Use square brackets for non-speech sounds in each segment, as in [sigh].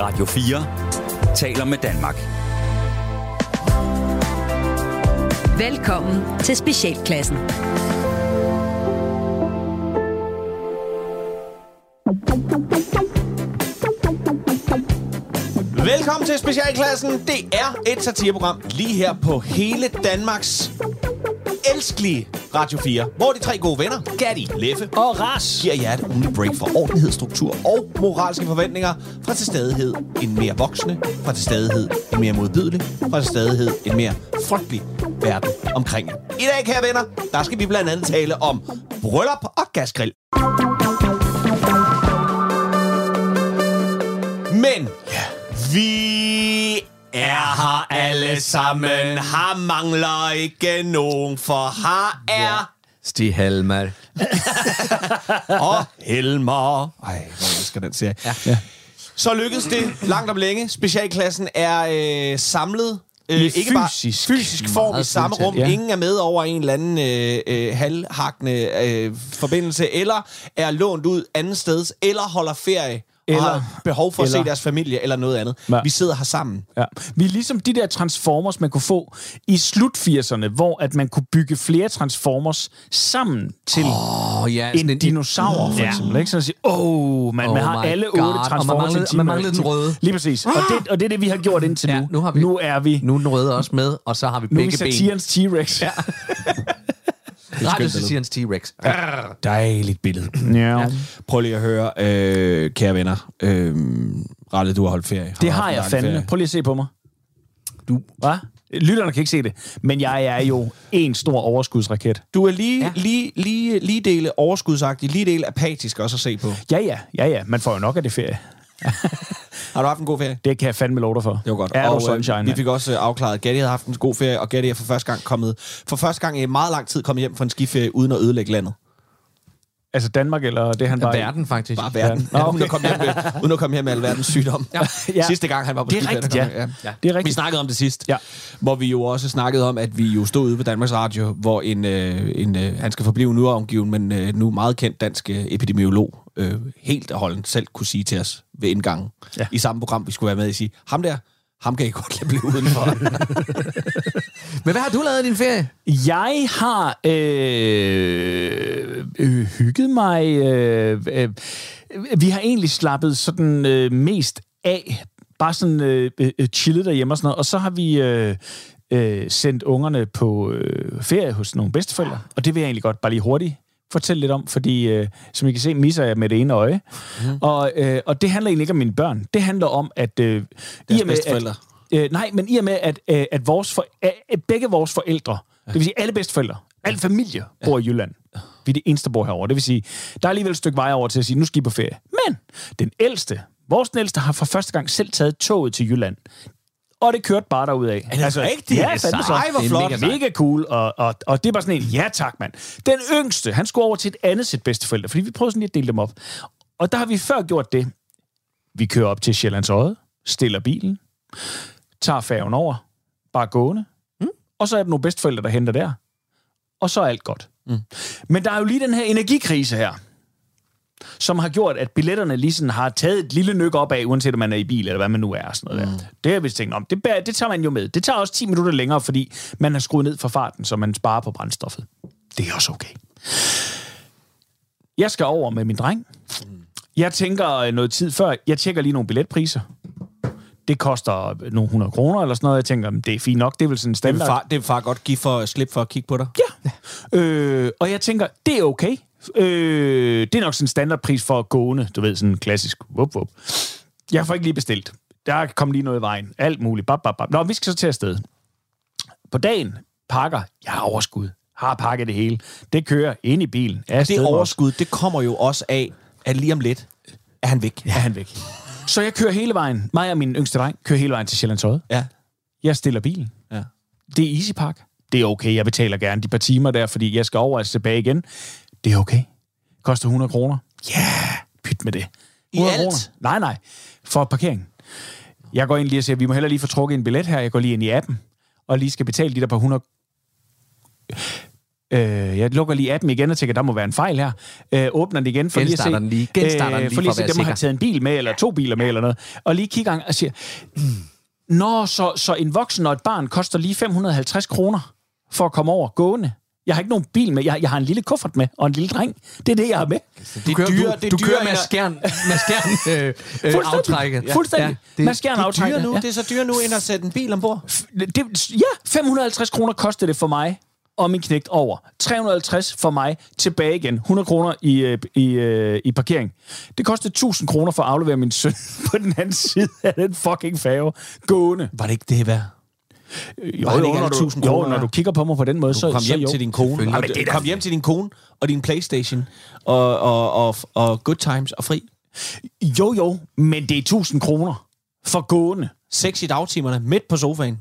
Radio 4 taler med Danmark. Velkommen til Specialklassen. Velkommen til Specialklassen. Det er et satireprogram lige her på hele Danmarks elskelige Radio 4, hvor de tre gode venner, Gatti, Leffe og Ras, giver jer et ugenligt break for ordentlighed, struktur og moralske forventninger fra til stadighed en mere voksne, fra til stadighed en mere modbydelig, fra til stadighed en mere frygtelig verden omkring jer. I dag, kære venner, der skal vi blandt andet tale om bryllup og gasgrill. Men vi er her alle sammen. Her mangler ikke nogen, for her er... Stig Helmer. [laughs] og Helmer. Ej, hvor elsker den serie. Ja. ja. Så lykkedes det langt om længe. Specialklassen er øh, samlet. Øh, I ikke bare fysisk. fysisk form i samme fysisk, rum. ja. Ingen er med over en eller anden øh, øh, halvhakkende øh, forbindelse, eller er lånt ud anden steds, eller holder ferie, eller har behov for at eller- se deres familie, eller noget andet. Ja. Vi sidder her sammen. Ja. Vi er ligesom de der Transformers, man kunne få i slut 80'erne, hvor at man kunne bygge flere Transformers sammen til oh, ja. en dinosaur, for eksempel. Ikke? Så at sige, oh, man, Oh man har alle God. otte Og man Transformers manglede- til man manglede den røde. Lige præcis. Og det, og det er det, vi har gjort indtil Ja, nu. nu har vi- nu er vi, Nu er den røde også med, og så har vi nu er vi begge ben. satirens T-Rex. Ja. [laughs] Radiosatirens T-Rex. Dejligt billede. ja. Prøv lige at høre, øh, kære venner. Øh, Ralle, du har holdt ferie. Det har haft en jeg fandme. ferie? Prøv lige at se på mig. Du. Hvad? Lytterne kan ikke se det, men jeg er jo en stor overskudsraket. Du er lige, ja. lige, lige, lige dele overskudsagtig, lige dele apatisk også at se på. Ja, ja, ja, ja. Man får jo nok af det ferie. [laughs] Har du haft en god ferie? Det kan jeg fandme love dig for. Det var godt. Er du og, sunshine, vi mand? fik også øh, afklaret, at Gatti havde haft en god ferie, og Gatti er for første gang kommet, for første gang i meget lang tid kommet hjem fra en skiferie, uden at ødelægge landet. Altså Danmark, eller det han var i? Verden, faktisk. Bare verden. Ja. Nå, uden, at komme hjem med, uden at komme hjem med alverdens sygdom. Ja. Ja. Sidste gang, han var på Det er rigtigt, ja. Ja. Det er rigtigt. Vi snakkede om det sidst, Ja. hvor vi jo også snakkede om, at vi jo stod ude på Danmarks Radio, hvor en, øh, en øh, han skal forblive nu omgiven, men øh, nu meget kendt dansk øh, epidemiolog, øh, helt og holdent selv kunne sige til os ved indgangen ja. Ja. i samme program, vi skulle være med i, sige, ham der, ham kan I godt lade blive udenfor. [laughs] Men hvad har du lavet i din ferie? Jeg har øh, øh, hygget mig. Øh, øh, vi har egentlig slappet sådan øh, mest af. Bare sådan øh, øh, chillet derhjemme og sådan noget. Og så har vi øh, øh, sendt ungerne på øh, ferie hos nogle bedsteforældre. Og det vil jeg egentlig godt bare lige hurtigt fortælle lidt om, fordi øh, som I kan se, misser jeg med det ene øje. Mm. Og, øh, og det handler egentlig ikke om mine børn. Det handler om, at... Øh, i og med, bedsteforældre. at, øh, nej, men i og med, at, øh, at vores for, øh, begge vores forældre, det vil sige alle bedsteforældre, al familie bor i Jylland. Vi er det eneste, der bor herovre. Det vil sige, der er alligevel et stykke vej over til at sige, nu skal I på ferie. Men den ældste, vores den ældste, har for første gang selv taget toget til Jylland. Og det kørte bare derud af. Er det rigtigt? Ja, fandme så. Ej, hvor Det er flot. Mega, mega cool. Og, og, og det er bare sådan en, ja tak, mand. Den yngste, han skulle over til et andet sæt bedsteforældre, fordi vi prøvede sådan lige at dele dem op. Og der har vi før gjort det. Vi kører op til Sjællands Odde, stiller bilen, tager færgen over, bare gående, mm. og så er der nogle bedsteforældre, der henter der. Og så er alt godt. Mm. Men der er jo lige den her energikrise her, som har gjort, at billetterne lige sådan har taget et lille nyk op af, uanset om man er i bil, eller hvad man nu er. Sådan noget mm. der. Det har vi tænkt om. Det, bærer- det tager man jo med. Det tager også 10 minutter længere, fordi man har skruet ned for farten, så man sparer på brændstoffet. Det er også okay. Jeg skal over med min dreng. Jeg tænker øh, noget tid før. Jeg tjekker lige nogle billetpriser. Det koster nogle 100 kroner eller sådan noget. Jeg tænker, det er fint nok. Det er vel sådan en Det vil standard. far, det vil far godt give for slip for at kigge på dig. Ja. Øh, og jeg tænker, det er okay. Øh, det er nok sådan en standardpris for gående. Du ved, sådan en klassisk wup, wup. Jeg får ikke lige bestilt. Der kom lige noget i vejen. Alt muligt. Bap, bap, bap. Nå, vi skal så til afsted. På dagen pakker. Jeg har overskud. Har pakket det hele. Det kører ind i bilen. Det afsted os. overskud, det kommer jo også af, at lige om lidt er han væk. er han væk. Så jeg kører hele vejen. Mig og min yngste dreng kører hele vejen til Sjællands Odde. Ja. Jeg stiller bilen. ja. Det er Easy Park. Det er okay, jeg betaler gerne de par timer der, fordi jeg skal over og tilbage igen. Det er okay. Koster 100 kroner. Ja, yeah, pyt med det. I 100 alt? kroner. Nej, nej. For parkering. Jeg går ind lige og siger, vi må heller lige få trukket en billet her. Jeg går lige ind i appen, og lige skal betale de der par 100... Øh, jeg lukker lige appen igen og tænker, der må være en fejl her. Øh, åbner den igen for lige at se, den lige. Genstarter den lige for lige at se, at dem har taget en bil med, eller to biler med, eller noget. Og lige kigger og siger, Nå, så, så en voksen og et barn koster lige 550 kroner for at komme over gående. Jeg har ikke nogen bil med. Jeg, jeg har en lille kuffert med, og en lille dreng. Det er det, jeg har med. Du kører, dyre- du, det er du kører med skærn, med skærn øh, øh, Fuldstændig. aftrækket. Fuldstændig. det- Man skærer en Det er nu. Ja. Det er så dyre nu, end at sætte en bil ombord. Det, ja, 550 kroner kostede det for mig og min knægt over. 350 for mig tilbage igen. 100 kroner i, øh, i, øh, i parkering. Det kostede 1000 kroner for at aflevere min søn [laughs] på den anden side af den fucking færge. Gående. Var det ikke det værd? Jo, Var det jo, ikke når, alle du, 1000 jo, kroner? når du kigger på mig på den måde, så, Du kom så hjem jo. til din kone. Jamen, det er kom hjem til din kone og din Playstation og, og, og, og good times og fri. Jo, jo, men det er 1000 kroner for gående. Sex i dagtimerne midt på sofaen.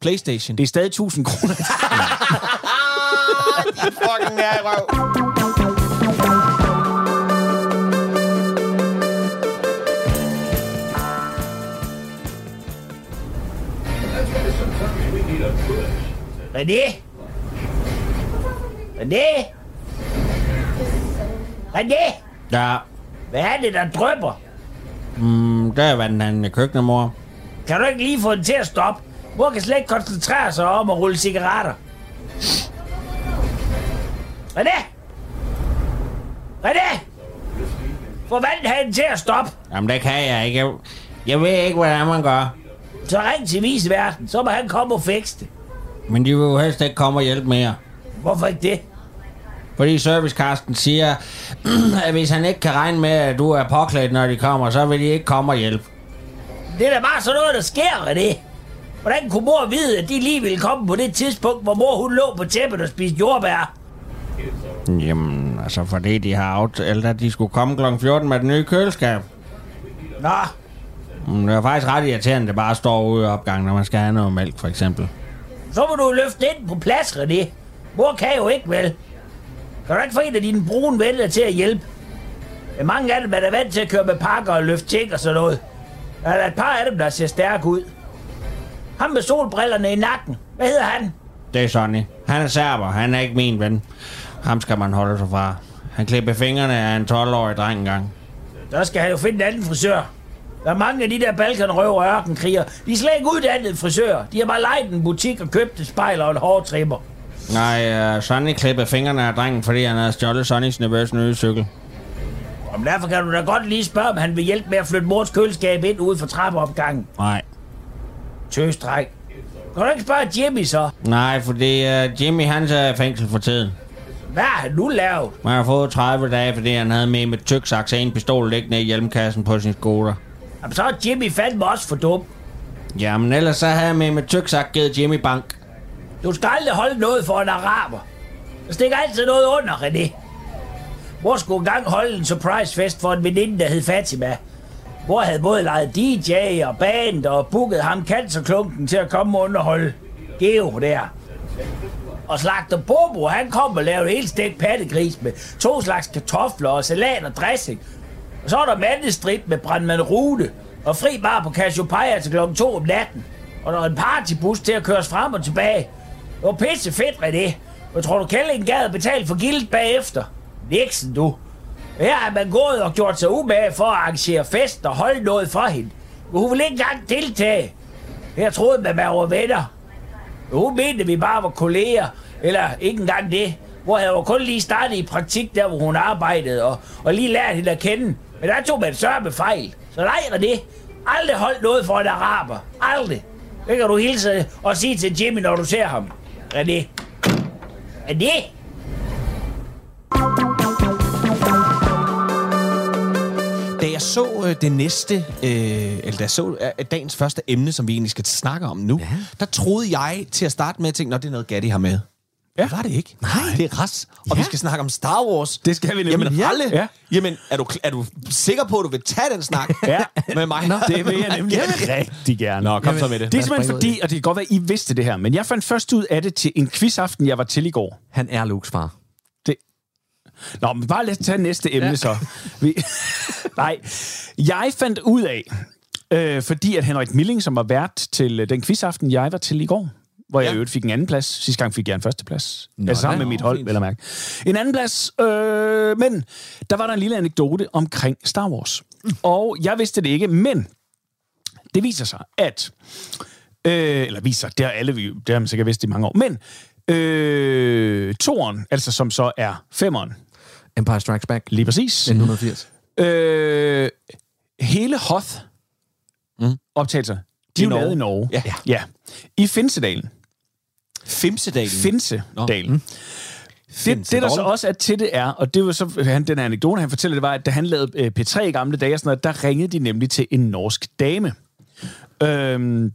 Playstation. Det er stadig 1000 kroner. [laughs] fucking er røv. René? René? René? Ja, Hvad er det, der drøber? mm, der er vandet han i køkkenet, mor. Kan du ikke lige få den til at stoppe? Mor kan slet ikke koncentrere sig om at rulle cigaretter. René? René? Få vandhanen til at stoppe. Jamen, det kan jeg ikke. Jeg, jeg ved ikke, hvordan man gør. Så ring til viseverden, så må han komme og fikse det. Men de vil jo helst ikke komme og hjælpe mere. Hvorfor ikke det? Fordi servicekarsten siger, [clears throat] at hvis han ikke kan regne med, at du er påklædt, når de kommer, så vil de ikke komme og hjælpe. Det er da bare sådan noget, der sker, René. Hvordan kunne mor vide, at de lige ville komme på det tidspunkt, hvor mor hun lå på tæppet og spiste jordbær? Jamen, altså fordi de har aftalt, at de skulle komme kl. 14 med den nye køleskab. Nå, Det er faktisk ret irriterende, at det bare står ude i opgangen, når man skal have noget mælk, for eksempel. Så må du løfte ind på plads, René. Mor kan jo ikke, vel? Kan du ikke få en af dine brune venner til at hjælpe? Men mange af dem er da vant til at køre med pakker og løfte ting og sådan noget. Der er et par af dem, der ser stærke ud. Ham med solbrillerne i nakken. Hvad hedder han? Det er Sonny. Han er serber, han er ikke min ven. Ham skal man holde sig fra. Han klipper fingrene af en 12-årig dreng engang. Der skal han jo finde en anden frisør. Der er mange af de der balkanrøver og ørkenkriger. De er slet ikke uddannede frisører. De har bare lejet en butik og købt et spejl og en hårtrimmer. Nej, uh, Sonny klippede fingrene af drengen, fordi han havde stjålet Sonnys nervøse nye cykel. Om derfor kan du da godt lige spørge, om han vil hjælpe med at flytte mors køleskab ind ude for trappeopgangen. Nej. Tøsdreng. Kan du ikke spørge Jimmy så? Nej, fordi uh, Jimmy han er i fængsel for tiden. Hvad har han nu lavet? Man har fået 30 dage, fordi han havde med med tyksaks og en pistol liggende i hjelmkassen på sin skoler. Jamen, så er Jimmy fandme også for dum. Jamen ellers så havde med med tyksak givet Jimmy bank. Du skal aldrig holde noget for en araber. Der stikker altid noget under, René. Mor skulle engang holde en surprise-fest for en veninde, der hed Fatima. Mor havde både lejet DJ og band og booket ham cancerklunken til at komme og underholde Geo der. Og slagter Bobo, han kom og lavede helt stegt pattegris med to slags kartofler og salat og dressing. Og så er der mandestrip med brandmand Rute og fri bar på Cassiopeia til klokken 2 om natten. Og der er en partybus til at køre frem og tilbage. Det var pisse fedt, René. Og tror du, Kælling gad at betale for gildet bagefter? Niksen, du. Her er man gået og gjort sig umage for at arrangere fest og holde noget for hende. Men hun ville ikke engang deltage. Jeg troede, man var venner. Men Hun mente, vi bare var kolleger. Eller ikke engang det. Hvor jeg var kun lige startet i praktik, der hvor hun arbejdede, og, og lige lært hende at kende. Men der tog man sørme fejl. Så nej, René. Aldrig holdt noget for en araber. Aldrig. Det kan du hilse og sige til Jimmy, når du ser ham. René. René? Da jeg så øh, det næste, øh, eller da jeg så øh, dagens første emne, som vi egentlig skal snakke om nu, ja. der troede jeg til at starte med at tænke, at det er noget Gatti har med. Ja. Det var det ikke. Nej. Det er ras. Og Ja. vi skal snakke om Star Wars. Det skal vi nemlig. Jamen, Ja. Ralle, Ja. jamen, er du, er du sikker på, at du vil tage den snak [laughs] Ja. med mig? Nå, Det vil jeg nemlig rigtig gerne. Nå, kom så med det. Det er simpelthen fordi, og det kan godt være, I vidste det her, men jeg fandt først ud af det til en quizaften, jeg var til i går. Han er Lukes far. Det... Nå, men bare lad os tage næste emne ja. så. Vi... [laughs] Nej, jeg fandt ud af, øh, fordi at Henrik Milling, som var vært til øh, den quizaften, jeg var til i går, hvor jeg Ja. øvrigt fik en anden plads. Sidste gang fik jeg en første plads. Nå, altså sammen med mit hold, vel at mærke. En anden plads, øh, men der var der en lille anekdote omkring Star Wars. Og jeg vidste det ikke, men det viser sig, at... Øh, eller viser, det har alle, vi- det har man sikkert vidst i mange år. Men øh, toren, altså som så er femeren, Empire Strikes Back. lige præcis. 1980. Øh, hele Hoth Mm. optagelser, de er lavet i Norge. Ja. ja. I Finsedalen. Femsedalen. Finsedalen. Det, det, der så også er til det er, og det var så han, den anekdote, han fortæller, det var, at da han lavede øh, P3 i gamle dage, og sådan noget, der ringede de nemlig til en norsk dame. Øhm,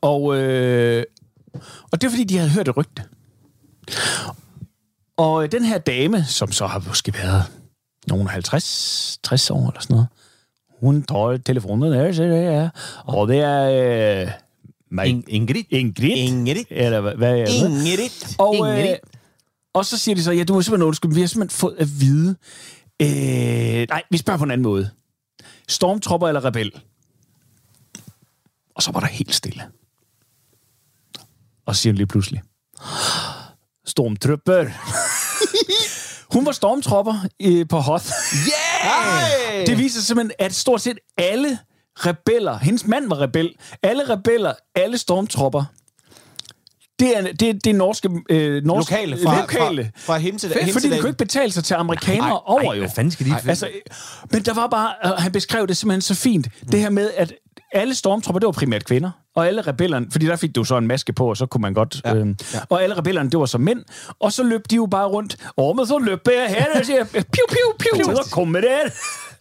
og, øh, og det var, fordi de havde hørt et rygte. Og øh, den her dame, som så har måske været nogen 50, 60 år eller sådan noget, hun tager telefonen der, så det er, og det er... Øh, mig, Ingrid. Ingrid. Ingrid. Eller hvad, hvad er det? Ingrid. Og, Ingrid. øh, og så siger de så, ja, du må simpelthen undskylde, vi har simpelthen fået at vide... Øh, nej, vi spørger på en anden måde. Stormtropper eller rebel? Og så var der helt stille. Og så siger hun lige pludselig... Stormtrupper. [laughs] hun var stormtropper øh, på Hoth. Yeah! Det viser simpelthen, at stort set alle rebeller, hendes mand var rebel, alle rebeller, alle stormtropper, det er, det, det er norske, øh, norske Lokale fra, lokale. fra, fra Hemsedal. Fordi det Hemsedal. kunne ikke betale sig til amerikanere Nej, over, jo. hvad fanden skal de- Altså, men der var bare, og han beskrev det simpelthen så fint, det her med, at alle stormtropper, det var primært kvinder, og alle rebellerne, fordi der fik du så en maske på, og så kunne man godt, ja. øhm, ja. og alle rebellerne, det var så mænd, og så løb de jo bare rundt, og men så løb jeg her, og siger, piu, piu, piu, og så kommer det.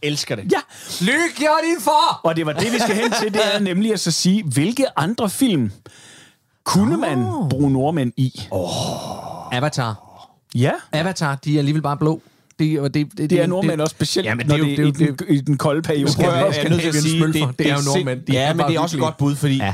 Elsker det. Ja, Lyk jer din far! og det var det, vi skal hen til, det er [laughs] nemlig at så sige, hvilke andre film kunne oh. man bruge nordmænd i? Oh. Avatar. Ja, Avatar, de er alligevel bare blå. Det, og det, det, det er nordmænd også specielt, Ja, men når det er jo- det, det er jo- i, den, i den kolde periode. Skal skal jeg er nødt til at sige, smølfer. Det er jo nordmænd. De ja, er men det er også et godt bud, fordi Ja.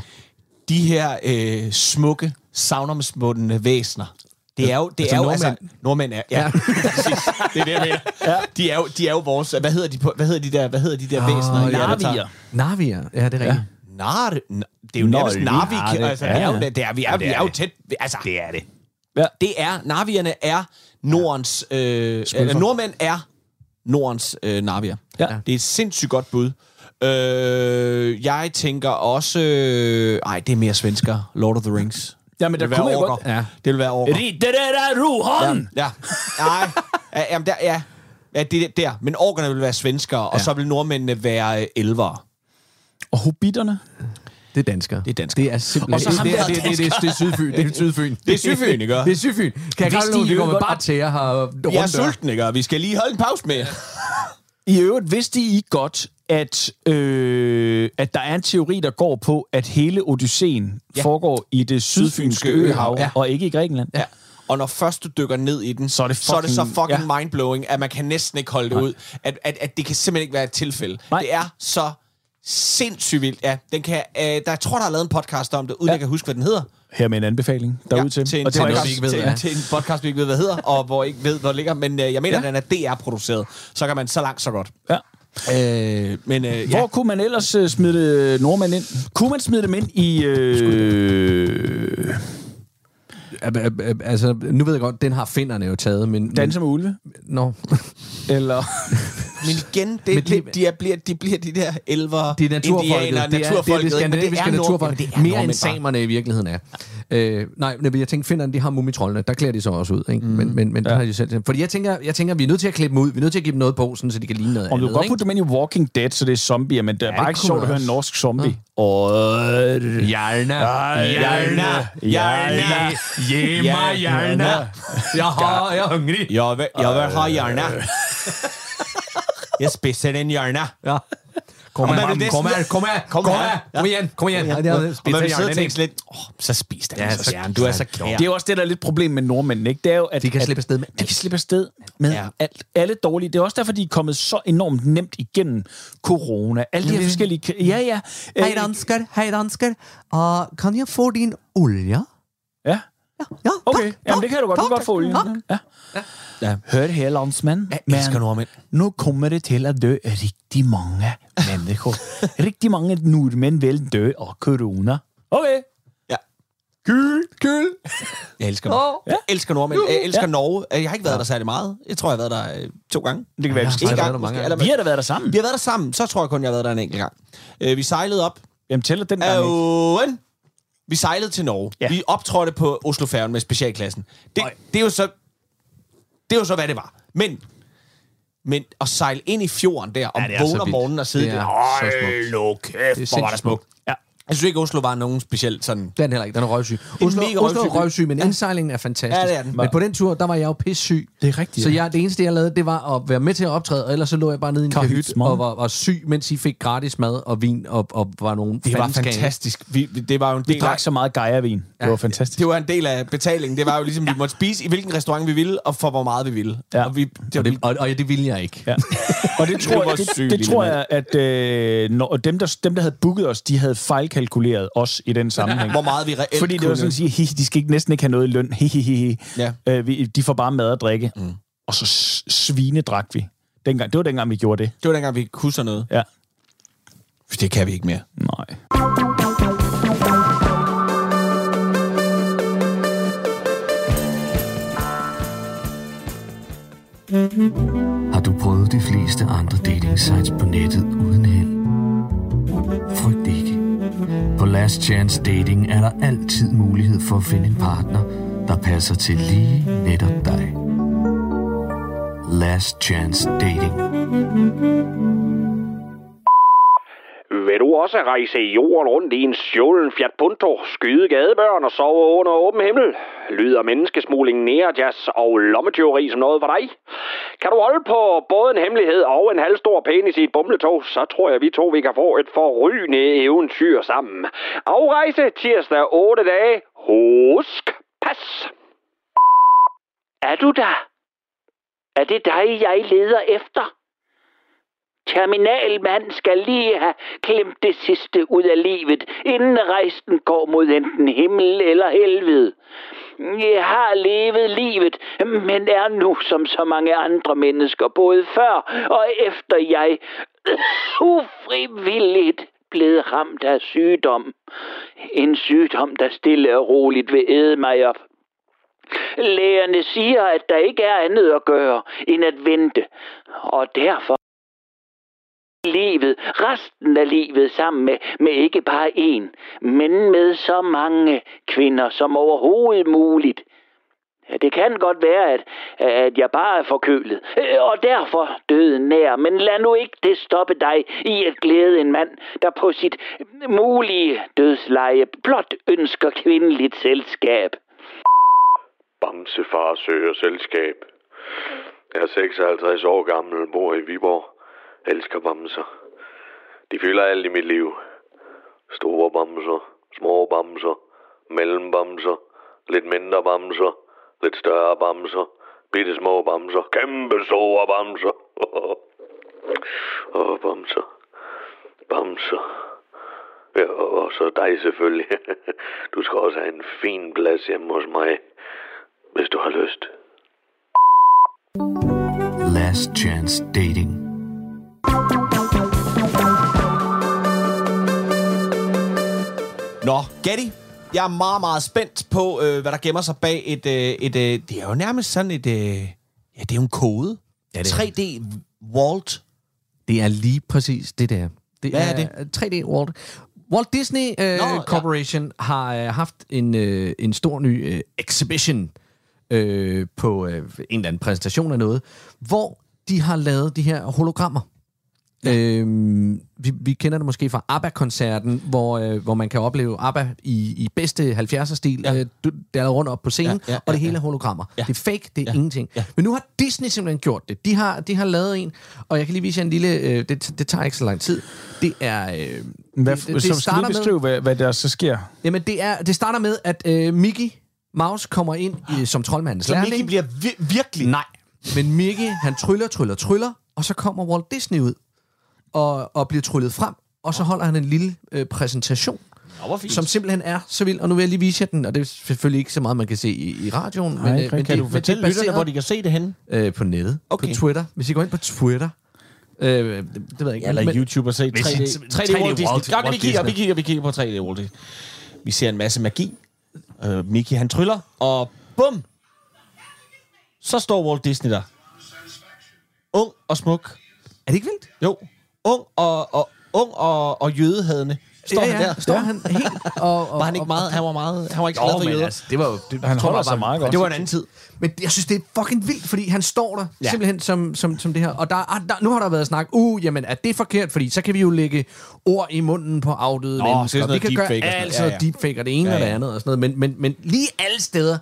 de her øh, smukke, savnomsmundne væsener, det er jo, det Altså er jo nordmænd. altså, nordmænd er, ja, [laughs] præcis. det er det, jeg mener. Ja. De, er jo, de er jo vores, hvad hedder de, på, hvad hedder de der, hvad hedder de der væsener? i ja. Narvier, ja, det er rigtigt. Nar, det er jo nærmest Narvik. det. Altså, det Ja, er jo, ja. det er, vi er, Ja, vi det er jo det. tæt. Altså, det er det. Ja. Det er, Narvierne er Nordens, øh, eller nordmænd er Nordens øh, Narvier. Ja. Det er et sindssygt godt bud. Øh, jeg tænker også... Øh, ej, det er mere svensker. Lord of the Rings. Ja, men der det vil kunne være jeg orker. godt... Ja. Det vil være orker. Ritter der Rohan! Ja. Nej. Ja, jamen, der, ja. Ja, det er der. Men orkerne vil være svenskere, og så vil nordmændene være øh, elvere. Og hobitterne? Det er danskere. Det er danskere. Det er simpelthen... Og så ham det, er- der det, det, det, det, det, er Sydfyn. Det er Sydfyn. Det er Sydfyn, ikke? Det er Sydfyn. Kan jeg Hvis kalde de nogen, de jo går med godt- bare tæer her rundt Jeg er der. sulten, ikke? Og Vi skal lige holde en pause med. I øvrigt vidste I godt, at, øh, at der er en teori, der går på, at hele Odysseen ja. foregår i det sydfynske øhav, ja. og ikke i Grækenland. Ja. Og når først du dykker ned i den, Så er det så, er det så fucking- fucking ja. mindblowing, at man kan næsten ikke holde det ud. At, at, at det kan simpelthen ikke være et tilfælde. Nej. Det er så sindssygt vildt. Ja, den kan, øh, der, jeg tror, der er lavet en podcast om det, uden ja. jeg kan huske, hvad den hedder. Her med en anbefaling derude til. til en, og det podcast, vi ikke ved, til, ja. til en podcast, vi ikke ved, hvad hedder, og hvor ikke ved, hvor ligger. Men øh, jeg mener, Ja. ja. den er DR-produceret. Så kan man så langt, så godt. Ja. Øh, men øh, Hvor ja, kunne man ellers øh, smide nordmænd ind? Kunne man smide dem ind i... Øh, ab- Altså, nu ved jeg godt, den har finderne jo taget, men... Danse med ulve? Nå. Eller... [laughs] men igen, det, Men de- de, de, er, bliver, de bliver de der elver, Det er naturfolket. indianer, det, er, det er naturfolket. det skandinaviske men det er nord- naturfolk. men det er Mere nordmænd end bare. samerne i virkeligheden er. Øh, nej, men jeg tænker, finderne, de har mumitrollene. Der klæder de så også ud. Ikke? Mm. Men, men, men ja. der har de selv. Fordi jeg tænker, jeg tænker, vi er nødt til at klippe dem ud. Vi er nødt til at give dem noget på, sådan, så de kan ligne noget Om du kan godt putte dem ind i Walking Dead, så det er zombier, men det er Ja, bare det ikke sjovt at høre en norsk zombie. Og... Hjerna. Hjerna. Hjerna. Mig hjerna. Jeg har, jeg er hungrig. Jeg vil, jeg vil ha hjerne. Jeg spiser en hjerne. Ja. Kom her, kom næsten- her, kom her, Kom kom her. Kom igen, kom igen. Ja, det er Og man vil sidde og tænke lidt, oh, så spis den Ja, ja, så- så. Du er så kær. Det er jo også det, der er lidt problem med nordmændene, ikke? Det er jo, at De kan at, slippe afsted med De kan slippe afsted med ja. Ja. alt. Alle dårlige. Det er også derfor, de er kommet så enormt nemt igennem corona. Alle de her forskellige... Ja, ja. Hej dansker, hej dansker. Uh, kan jeg få din olie? Ja. Ja, Okay, Jamen, det kan du godt. Du kan tak, godt få olien. tak. Ja. Ja. Hør her, landsmand. Jeg elsker nordmænd. nu kommer det til at dø rigtig mange mennesker. [laughs] rigtig mange nordmænd vil dø af corona. Okay. Ja. Kul. Køl. Jeg elsker oh. Jeg elsker nordmænd. Jeg elsker Norge. Jeg har ikke været der særlig meget. Jeg tror, jeg har været der øh, to gange. Det kan være, Ja, vi jeg En har gang der mange gange. Eller, Vi har da været der sammen. vi har været der sammen. Så tror jeg kun, jeg har været der en enkelt gang. Øh, vi sejlede op. Jamen, tæller den gang ikke. Vi sejlede til Norge. Ja. Vi optrådte på Oslofærgen med specialklassen. Det, det, er jo så, det er jo så, hvad det var. Men, men at sejle ind i fjorden der, om Ja, vågen om morgenen og sidde Det er der. Hold nu kæft, Det hvor var det smukt. Ja. Jeg synes ikke, Oslo var nogen specielt sådan... Den er heller ikke, den er røvsyg. Oslo, mega Oslo røvsyg er røvsyg, men indsejlingen er fantastisk. Ja, det er den. Men på den tur, der var jeg jo pissyg. Det er rigtigt, Så ja. jeg, det eneste, jeg lavede, det var at være med til at optræde, og ellers så lå jeg bare nede i en Kahyt og var, var syg, mens I fik gratis mad og vin og, og var nogle Det var fantastisk. Vi, vi- det var jo en Vi del drak af, så meget gejervin. Det var fantastisk. det var en del af betalingen. Det var jo ligesom, [laughs] vi måtte spise i hvilken restaurant vi ville, og for hvor meget vi ville. Ja. Og, vi, det, Og det, og, og det ville jeg ikke. Ja. [laughs] Og det tror, jeg, det, det vildt tror jeg, at øh, når, dem, der, dem, der havde booket os, de havde fejlkalkuleret os i den sammenhæng. hvor meget vi reelt Fordi det var sådan at sige, "Hi, de skal ikke, næsten ikke have noget i løn. Hi, hi, hi. Ja. Øh, vi, de får bare mad og drikke. Mm. Og så s- svine drak vi. Dengang, det var dengang, vi gjorde det. Det var dengang, vi kunne sådan noget. Ja. Det kan vi ikke mere. Nej. Har du prøvet de fleste andre dating sites på nettet uden held? Frygt Last Chance Dating er der altid mulighed for at finde en partner, der passer til lige netop dig. Last Chance Dating. Vil du også rejse jorden rundt i en stjålen Fiat Punto, skyde gadebørn og sove under åben himmel? Lyder menneskesmugling, nærjazz og lommetyveri som noget for dig? Kan du holde på både en hemmelighed og en halvstor penis i et bumletog, så tror jeg, vi to vi kan få et forrygende eventyr sammen. Afrejse tirsdag 8 dage. Husk, pas! Er du der? Er det dig, jeg leder efter? Terminalmand skal lige have klemt det sidste ud af livet, inden rejsen går mod enten himmel eller helvede. Jeg har levet livet, men er nu som så mange andre mennesker, både før og efter jeg [coughs] ufrivilligt blevet ramt af sygdom. En sygdom, der stille og roligt vil æde mig op. Lægerne siger, at der ikke er andet at gøre, end at vente. Og derfor livet, resten af livet sammen med, med ikke bare én, men med så mange kvinder som overhovedet muligt. Det kan godt være, at, at jeg bare er forkølet, øh, og derfor døden nær. Men lad nu ikke det stoppe dig i at glæde en mand, der på sit mulige dødsleje blot ønsker kvindeligt selskab. Bamsefar søger selskab. Jeg er 56 år gammel, bor i Viborg. Elsker bamser. De fylder alt i mit liv. Store bamser, små bamser, mellembamser, lidt mindre bamser, lidt større bamser, bitte små bamser, kæmpe store bamser. [laughs] Åh, oh, bamser. Bamser. Ja, og så dig selvfølgelig. [laughs] Du skal også have en fin plads hjemme hos mig, hvis du har lyst. Last Chance Dating. Nå, Gatti, jeg er meget, meget spændt på, øh, hvad der gemmer sig bag et... Øh, et øh, det er jo nærmest sådan et... Øh, ja, det er jo en kode. Ja, det er 3D Walt. Det er lige præcis det, der. Det Hvad er det? 3D Walt. Walt Disney uh, ja. Corporation har uh, haft en, uh, en stor ny uh, exhibition uh, på uh, en eller anden præsentation af noget, hvor de har lavet de her hologrammer. Ja. Øhm, vi, vi kender det måske fra ABBA-koncerten, hvor, øh, hvor man kan opleve ABBA i, i bedste 70'er-stil. Ja. Øh, der er rundt op på scenen, Ja, ja, og det hele er hologrammer. Ja. Det er fake, det er Ja. ingenting. Ja. Men nu har Disney simpelthen gjort det. De har, de har lavet en, og jeg kan lige vise jer en lille... Øh, det, det tager ikke så lang tid. Det er... Øh, Hvad, det, det, så skal lige beskrive, hvad, hvad der så sker. Jamen, det, er, det starter med, at øh, Mickey Mouse kommer ind i, som troldmandens Så lærling. Mickey bliver vi- virkelig... Nej, men Mickey, han tryller, tryller, tryller, og så kommer Walt Disney ud og, og bliver tryllet frem, og så holder han en lille øh, præsentation, Nå, hvor fint. som simpelthen er så vild. Og nu vil jeg lige vise jer den, og det er selvfølgelig ikke så meget, man kan se i, i radioen. Nej, men, kan- øh, men kan det, du fortælle det er lytterne, hvor de kan se det henne? øh, på nettet, Okay. på Twitter. Hvis I går ind på Twitter, øh, det, det ved jeg ikke. Eller men- YouTube og se Hvis 3D, I- 3D, 3D Walt Disney. Godt, vi kigger, vi kigger, vi kigger på 3D Walt Disney. Vi ser en masse magi. øh, Mickey han tryller, og bum! Så står Walt Disney der. Ung og smuk. Er det ikke vildt? Jo. Ung og, og, ung og, og jødehadende. Står ja, han ja. der? Står han helt... Og, og, Var han ikke og- meget, han var meget, han var ikke Jo, glad for men jøder. altså, det var jo... Det, Han tror holder sig var- meget godt. Det var en anden tid. Men jeg synes, det er fucking vildt, fordi han står der Ja. ja. simpelthen som, som, som det her. Og der, ah, der, nu har der været snak, uh, jamen, er det forkert? Fordi så kan vi jo lægge ord i munden på afdøde Nå, mennesker. så det Vi sådan kan gøre alt sådan Ja, ja. deepfake og det ene Ja, og det ja. andet og sådan noget. Men, men, men lige alle steder,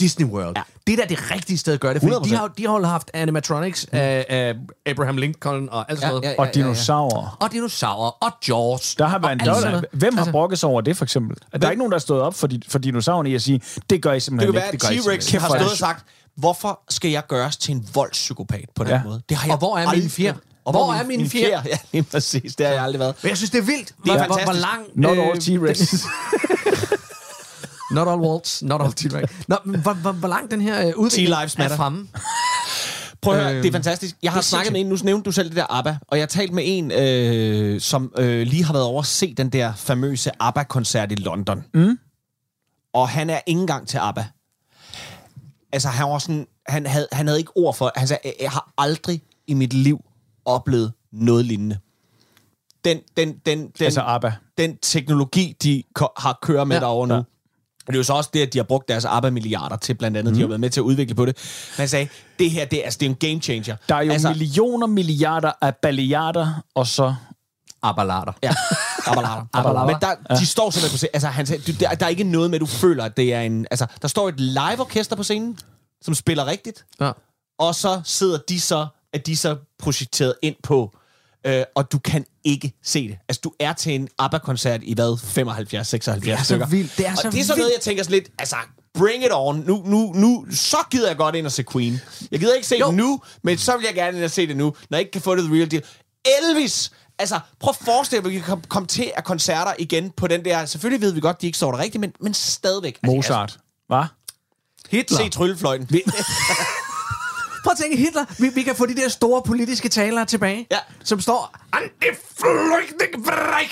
Disney World. Ja. Ja. Det er da det rigtige sted at gøre det. 100%. de har, de har jo haft animatronics mm. af, af Abraham Lincoln og alt sådan Ja, noget. ja, ja. Og dinosaurer. Og dinosaurer og Jaws. Der har alt der, hvem har Altså, brokket sig over det, for eksempel? At der er ikke nogen, der er stået op for, de, for dinosaurerne i at sige, det gør I Det simpelthen kan være, ikke. at Det gør I T-Rex simpelthen har stået og sagt, hvorfor skal jeg gøres til en voldspsykopat på den Ja. måde? Det har jeg Og hvor er min fjer? Og Hvor er min fjer? [laughs] Ja, lige præcis. Det har jeg aldrig været. Men jeg synes, det er vildt. Det er hvor, hvor, hvor fantastisk. lang... Not øh, all T-Rex. [laughs] [laughs] Not all waltz, not all T-Rex. Nå, hvor, hvor, hvor langt den her øh, udvikling T-Lives er fremme? Prøv at høre, Øhm, det er fantastisk. Jeg har snakket sindssygt. med en, nu nævnte du selv det der ABBA, og jeg har talt med en, øh, som øh, lige har været over at se den der famøse ABBA-koncert i London. Mm. Og han er ikke engang til ABBA. Altså, han var sådan, han havde, han havde ikke ord for, han sagde, "Jeg- har aldrig i mit liv oplevet noget lignende. Den, den, den, den, Altså ABBA. den teknologi, de har kørt med Ja, derovre nu. ja. Ja. Det er jo så også det, at de har brugt deres ABBA-milliarder til, blandt andet. Mm. De har været med til at udvikle på det. Men han sagde, det her, det er, altså, det er en game changer. Der er jo altså, millioner, milliarder af balliarder, og så... Abalater. Ja, ABBA-lader. [laughs] ABBA-lader. Men der, de står simpelthen på scenen. Altså, han sagde, du, der, der er ikke noget med, at du føler, at det er en... Altså, der står et live-orkester på scenen, som spiller rigtigt. Ja. Og så sidder de så, at de så projekteret ind på, øh, og du kan ikke se det. Altså, du er til en ABBA-koncert i hvad? 75, 76 Det er så stykker. vildt. Det er og så det er sådan noget, jeg tænker sådan lidt, altså, bring it on. Nu, nu, nu, så gider jeg godt ind og se Queen. Jeg gider ikke se Jo. det nu, men så vil jeg gerne ind og se det nu, når jeg ikke kan få det the real deal. Elvis! Altså, prøv at forestille dig, at vi kan komme kom til at koncerter igen på den der... Selvfølgelig ved vi godt, de ikke står der rigtigt, men, men stadigvæk. Altså, Mozart. Hvad? Hitler. Se tryllefløjten. [laughs] Prøv at tænke, Hitler, vi, vi kan få de der store politiske talere tilbage, Ja. som står...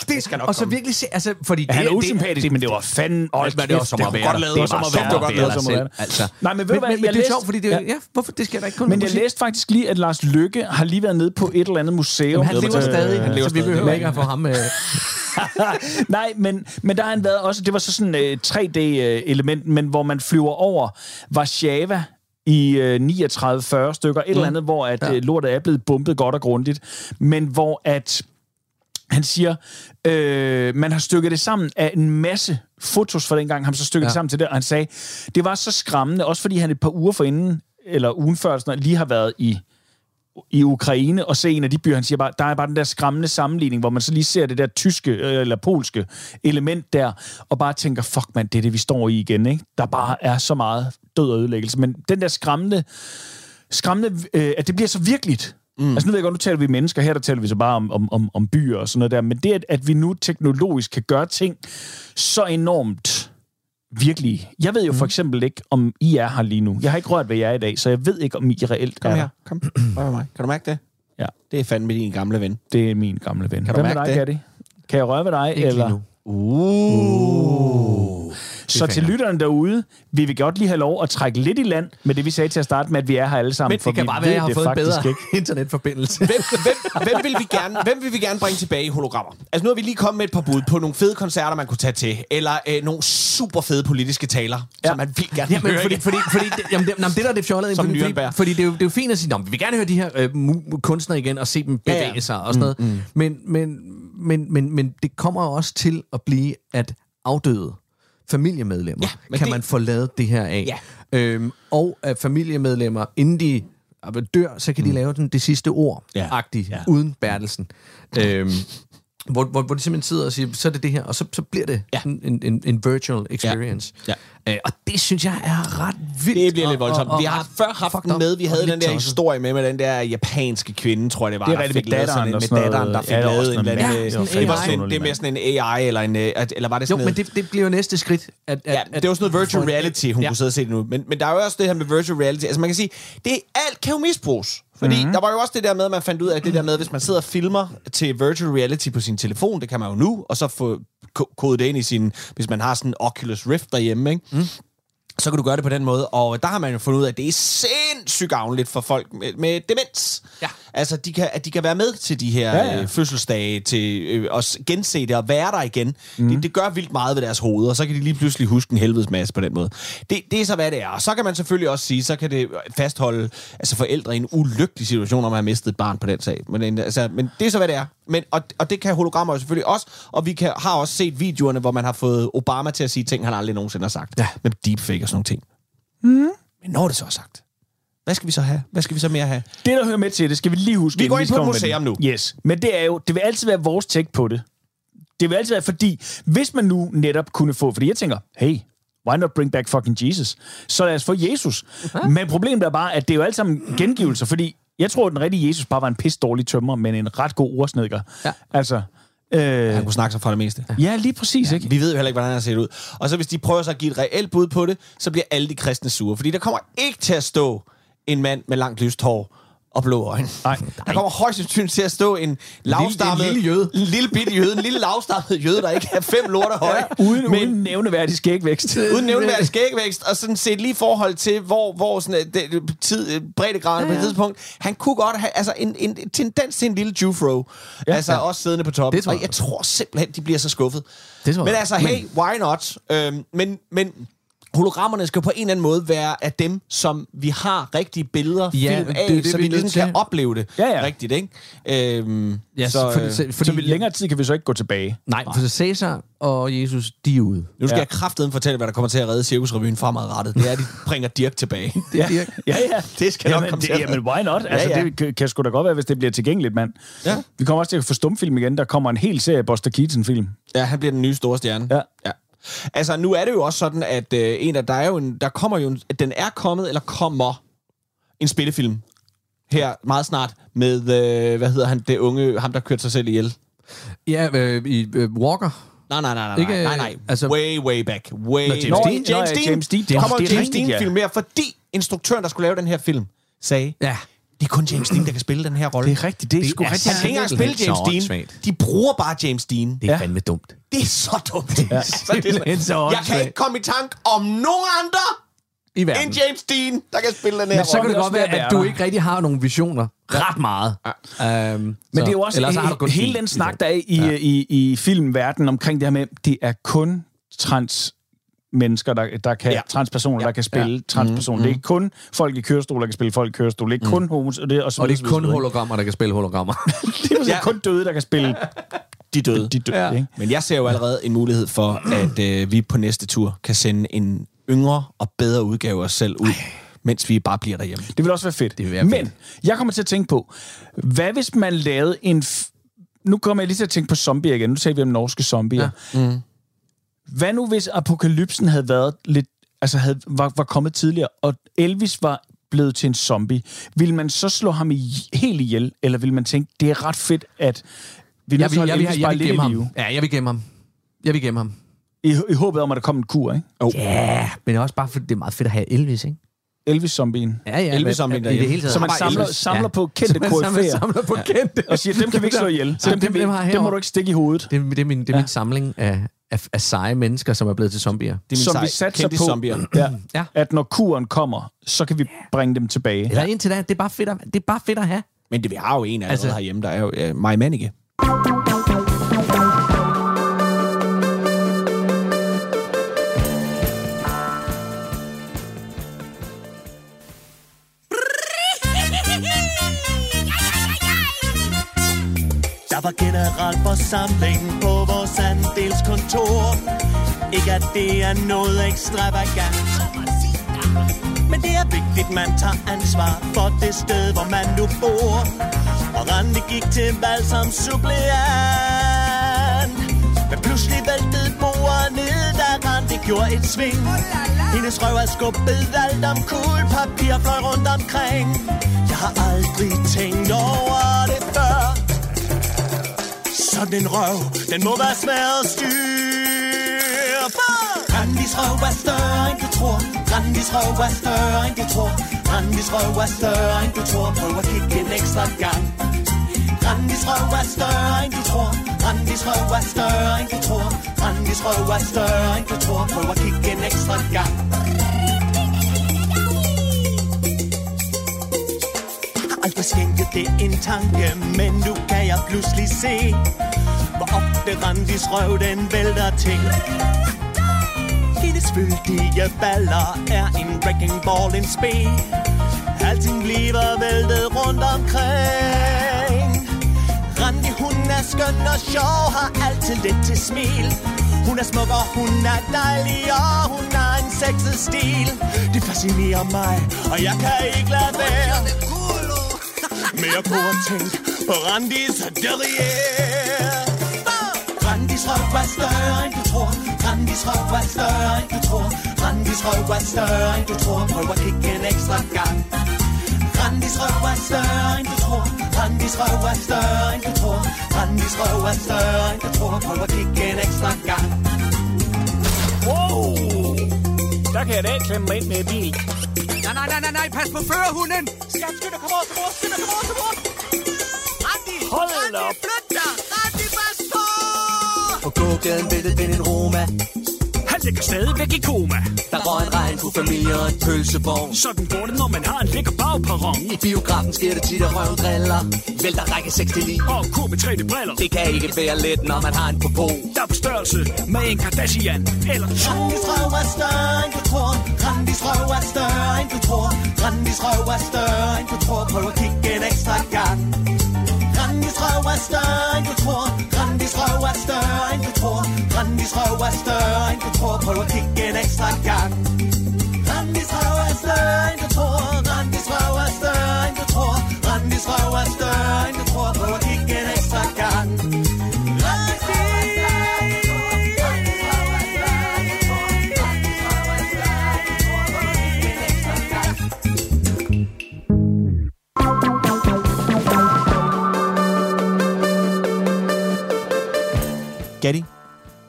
Det skal nok Og så komme. virkelig se... Altså, fordi Ja, han er det, usympatisk, men det var fanden... Hold Men det var så kæft, meget kunne værre. godt lade Det det var var meget værre, værre. det selv, altså. Nej, men ved du hvad, men, jeg det er læste- sjovt, fordi det, Ja. ja. hvorfor det sker der ikke kun Men jeg læste faktisk lige, at Lars Lykke har lige været nede på et eller andet museum. Jamen, han lever Øh, stadig, han lever så vi behøver ikke at få ham... Øh, [laughs] Nej, men, men der har han været også, det var så sådan et 3D-element, men hvor man flyver over Warszawa i øh, 39-40 stykker, et mm. eller andet, hvor at, Ja. ja. lortet er blevet bumpet godt og grundigt, men hvor at han siger, øh, man har stykket det sammen af en masse fotos fra dengang, han så stykket ja. Det sammen til det, og han sagde, det var så skræmmende, også fordi han et par uger forinden, eller ugen før, sådan, lige har været i i Ukraine og se en af de byer, han siger bare, der er bare den der skræmmende sammenligning, hvor man så lige ser det der tyske øh, eller polske element der, og bare tænker, fuck mand, det er det, vi står i igen, ikke? Der bare er så meget død og ødelæggelse. Men den der skræmmende, skræmmende øh, at det bliver så virkeligt. Mm. Altså nu ved jeg godt, nu taler vi mennesker, her der taler vi så bare om, om, om, om byer og sådan noget der, men det, at, at vi nu teknologisk kan gøre ting så enormt virkelig. Jeg ved jo for eksempel ikke, om I er her lige nu. Jeg har ikke rørt ved jer i dag, så jeg ved ikke, om I reelt Kom er her, der. kom. Med mig. Kan du mærke det? Ja. Det er fandme din gamle ven. Det er min gamle ven. Kan du med mærke dig, det? Gatti? Kan jeg røre ved dig? ikke eller? Nu. Uh. Så til lytterne derude, vi vil godt lige have lov at trække lidt i land med det, vi sagde til at starte med, at vi er her alle sammen. Men for det kan vi bare være, at jeg har det fået en faktisk bedre Ikke. [laughs] internetforbindelse. Hvem, hvem, hvem, vil vi gerne, hvem vil vi gerne bringe tilbage i hologrammer? Altså nu har vi lige kommet med et par bud på nogle fede koncerter, man kunne tage til, eller øh, nogle super fede politiske taler, ja. som man vil gerne Ja, men høre fordi, fordi, fordi det, jamen, det, jamen, det der er det fjollede, Som fordi, fordi, det, er jo, det er jo fint at sige, "Nå, men vi vil gerne høre de her øh, mu- kunstnere igen og se dem bevæge ja. ja, sig og sådan noget. Mm, mm. Men, men, men, men, men det kommer også til at blive, at afdøde familiemedlemmer Ja, kan det- man få lavet det her af. Ja. Øhm, og at familiemedlemmer, inden de øh, dør, så kan de lave den det sidste ord, Mm. Ja. agtigt, Ja. uden Bertelsen. øhm, hvor, hvor, hvor de simpelthen sidder og siger, så er det det her, og så, så bliver det Ja. en, en, en virtual experience. Ja. Øh, og det synes jeg er ret vildt. Det bliver lidt voldsomt. og- og vi har før haft den med. Vi havde den der tosset. historie med, med den der japanske kvinde, tror jeg det var. Det er der rigtigt, fik med lavet sådan en- med datteren, der fik Ja, lavet en eller anden... Ja, det, var sådan det er mere sådan en AI, eller en... øh, Eller var det Jo, sådan men noget- det, det bliver jo næste skridt. At, at, Ja, at, det var sådan noget virtual reality, hun ja. kunne sidde og se det nu. Men, men der er jo også det her med virtual reality. Altså man kan sige, det alt kan jo misbruges. Fordi Mhm. mm-hmm. der var jo også det der med, at man fandt ud af, det der med, hvis man sidder og filmer til virtual reality på sin telefon, det kan man jo nu, og så få ko- kode det ind i sin... Hvis man har sådan en Oculus Rift derhjemme, ikke? Mm. Så kan du gøre det på den måde, og der har man jo fundet ud af, at det er sindssygt gavnligt for folk med, med demens. Ja. Altså, de kan, at de kan være med til de her Ja, ja. Øh, fødselsdage, til øh, at gense det og være der igen. Mm. Det, det gør vildt meget ved deres hoveder, og så kan de lige pludselig huske en helvedes masse på den måde. Det, det er så, hvad det er. Og så kan man selvfølgelig også sige, så kan det fastholde altså forældre i en ulykkelig situation, om man har mistet et barn på den sag. Men, en- altså, men det er så, hvad det er. Men, og, og det kan hologrammer jo selvfølgelig også, og vi kan, har også set videoerne, hvor man har fået Obama til at sige ting, han aldrig nogensinde har sagt. Ja. Med deepfake og sådan nogle ting. Mm. Men når det så er sagt, hvad skal vi så have? Hvad skal vi så mere have? Det, der hører med til det, skal vi lige huske. Vi går ind på et museum nu. Yes, men det er jo, det vil altid være vores take på det. Det vil altid være, fordi hvis man nu netop kunne få, fordi jeg tænker, hey, why not bring back fucking Jesus? Så lad os få Jesus. Men problemet er bare, at det er jo alt sammen gengivelser, fordi jeg tror, at den rigtige Jesus bare var en pis dårlig tømmer, men en ret god ordsnedker. Ja. Altså, øh, Han kunne snakke sig fra det meste. ja, lige præcis, ikke? Vi ved jo heller ikke, hvordan han har set ud. Og så hvis de prøver så at give et reelt bud på det, så bliver alle de kristne sure. Fordi der kommer ikke til at stå en mand med langt lyst hår og blå øjne. Nej. Der kommer højst sandsynligt til at stå en lavstammet... en lille jøde. En lille bitte jøde. En lille lavstammet jøde, der ikke er fem lorte høje. Uden, men, uden nævneværdig skægvækst. uden nævneværdig skægvækst, og sådan set lige i forhold til, hvor, hvor sådan, øh, det, tid, breddegraden ja, ja. på et tidspunkt, han kunne godt have altså, en, en tendens til en lille jufro, ja, altså ja. også siddende på toppen. Det tror jeg og jeg tror simpelthen, de bliver så skuffet. Det tror men jeg. altså, hey, why not? Øhm, men, men hologrammerne skal på en eller anden måde være af dem, som vi har rigtige billeder, Ja, film det af, er det, så vi vi er ligesom kan opleve det Ja, ja. rigtigt, ikke? Øhm, Ja, så, fordi, øh, fordi, Så vi længere tid kan vi så ikke gå tilbage. Nej, for Cæsar og Jesus, de er ude. nu skal Ja. jeg kraftedeme fortælle, hvad der kommer til at redde Cirkusrevyen fremadrettet. Det er, at de bringer Dirk tilbage. [laughs] Ja, ja, ja. Det skal nok jamen, komme det, til at jamen, why not? Altså, Ja, ja. Det kan- kan sgu da godt være, hvis det bliver tilgængeligt, mand. Ja. Vi kommer også til at få stumfilm igen. Der kommer en hel serie Buster Keaton-film. Ja, han bliver den nye store stjerne. Ja. ja. Altså, nu er det jo også sådan, at øh, en af, der er jo en, der kommer jo en, den er kommet, eller kommer, en spillefilm her meget snart med, øh, hvad hedder han, det unge, ham der kørte sig selv ihjel. Ja, øh, i øh, Walker. Nej, nej, nej, nej, Ikke, nej, nej, øh, altså- way, way back. Way Nå, James Nå, Dean? James Dean. James Dean. Der kommer Det er James. Dean-film mere, fordi instruktøren, der skulle lave den her film, sagde, Ja. Det er kun James Dean, der kan spille den her rolle. Det er rigtigt. Det er, Det sgu er rigtigt. Han kan ikke engang spille James så Dean. De bruger bare James Dean. Det er Ja. fandme dumt. Det er så dumt. Ja. Så det er så jeg kan ikke komme i tank om nogen andre I verden. end James Dean, der kan spille den her Men så kan rolle. det godt være, at du ikke rigtig har nogle visioner. Ret meget. Um, Men det er jo også ellers så he- hele en den snak, der er i, ja. i, i filmverdenen omkring det her med, det er kun trans mennesker, der, der kan, ja. Transpersoner, ja. der kan spille ja. transpersoner. Mm, det er ikke kun folk i kørestol, der kan spille folk i kørestol. Det er ikke kun homos, og det, og, så Og det er kun så videre, hologrammer, der kan spille hologrammer. ikke? [laughs] Det er ja. kun døde, der kan spille De døde. de døde. Ja. Ikke? Men jeg ser jo allerede en mulighed for, at øh, vi på næste tur kan sende en yngre og bedre udgave af os selv ud, mens vi bare bliver derhjemme. Det vil også være fedt. Det vil være Men fedt. jeg kommer til at tænke på, hvad hvis man lavede en... Nu kommer jeg lige til at tænke på zombier igen. Nu taler vi om norske zombier. Ja. Mm. Hvad nu, hvis apokalypsen havde været lidt, altså havde, var, var kommet tidligere, og Elvis var blevet til en zombie, vil man så slå ham i, helt ihjel, eller vil man tænke, det er ret fedt, at vi Jeg vil, jeg, vil, jeg, vil gemme ham. Ja, jeg vil gemme ham. Jeg vil gemme ham. I, I håbet om, at der kommer en kur, ikke? Ja, men det er også bare, fordi det er meget fedt at have Elvis, ikke? Elvis-zombien. Ja, ja. Elvis-zombien i derhjemme. det hele taget. Så man samler, Elvis. samler Ja. på kendte Så [laughs] man samler, koryfæer, samler på kendte. og siger, dem kan vi ikke slå ihjel. Så Dem, dem- dem dem må du ikke stikke i hovedet. Det, er- det, er min, det er min samling af, af, af seje mennesker, som er blevet til zombier. Det er min som sej. vi satser på, zombier. ja, Ja. at når kuren kommer, så kan vi bringe dem tilbage. Eller indtil da, det er bare fedt at, det er bare fedt at have. Men det, vi har jo en allerede Altså- altså, herhjemme, der er jo uh, Maja Manike. Der var generalforsamling på vores andelskontor. Ikke at det er noget ekstravagant. Men det er vigtigt, man tager ansvar for det sted, hvor man nu bor. Og Randi gik til valg som suppleant. Men pludselig væltede bordet ned, da Randi gjorde et sving. Hendes røv er skubbet alt om kul, papir fløj rundt omkring. Jeg har aldrig tænkt over det før. Sådan en røv, den må være svær at styre. på. Randis røv er større, end du tror. Randis røv er større, end du tror. Randis røv er større, end du tror. Prøv at kigge en ekstra gang. Randis røv er større, end du tror. Randis røv er større, end du tror. Randis røv er større end du tror Prøv at kigge en ekstra gang Har aldrig skænket det en tanke Men nu kan jeg pludselig se Hvor ofte Randis røv den vælter ting hendes fyldige baller er en wrecking ball in spe Alting bliver væltet rundt omkring. Randi, hun er skøn og sjov, har altid lidt til smil. Hun er smuk og hun er dejlig, og hun har en sexet stil. Det fascinerer mig, og jeg kan ikke lade være. Men jeg kunne have tænkt på Randis derrière. Randis røv er større end du tror. Randis røv er større end du tror. Randis røv er større end du tror. Prøv at kigge en ekstra gang. Randis røv er større end du tror. Randis røv er større end du tror. Randis røv er større end du tror. Prøv at kigge en ekstra gang. Wow! Der kan jeg da klemme mig ind med bil. Nej, nej, nej, nej, pas på førerhunden! Skat, skynd dig, kom over til mor, skynd dig, kom over til mor Randi! Hold Randi, op. flyt dig! Randi, pas på! På gågaden væltede den en Roma ligger stadigvæk i koma. Der røg en regn på familie og en pølsevogn Sådan går det, når man har en lækker bagperron. I biografen sker det tit, at røven driller Vælter række 6 til 9 Og kur med 3D-briller. Det kan ikke være let, når man har en popo Der er på størrelse med en Kardashian. Eller to. Randis røv er større end du tror Randis røv er større end du tror Randis røv er større end du tror Prøv at kigge en ekstra gang Grandis røv er større end du tror Grandis røv er større end du tror Grandis røv er større end du tror Prøv at kigge en ekstra gang. Grandis røv er større end du tror Grandis røv er større end du tror Grandis røv er større end du tror Prøv at kigge en ekstra gang.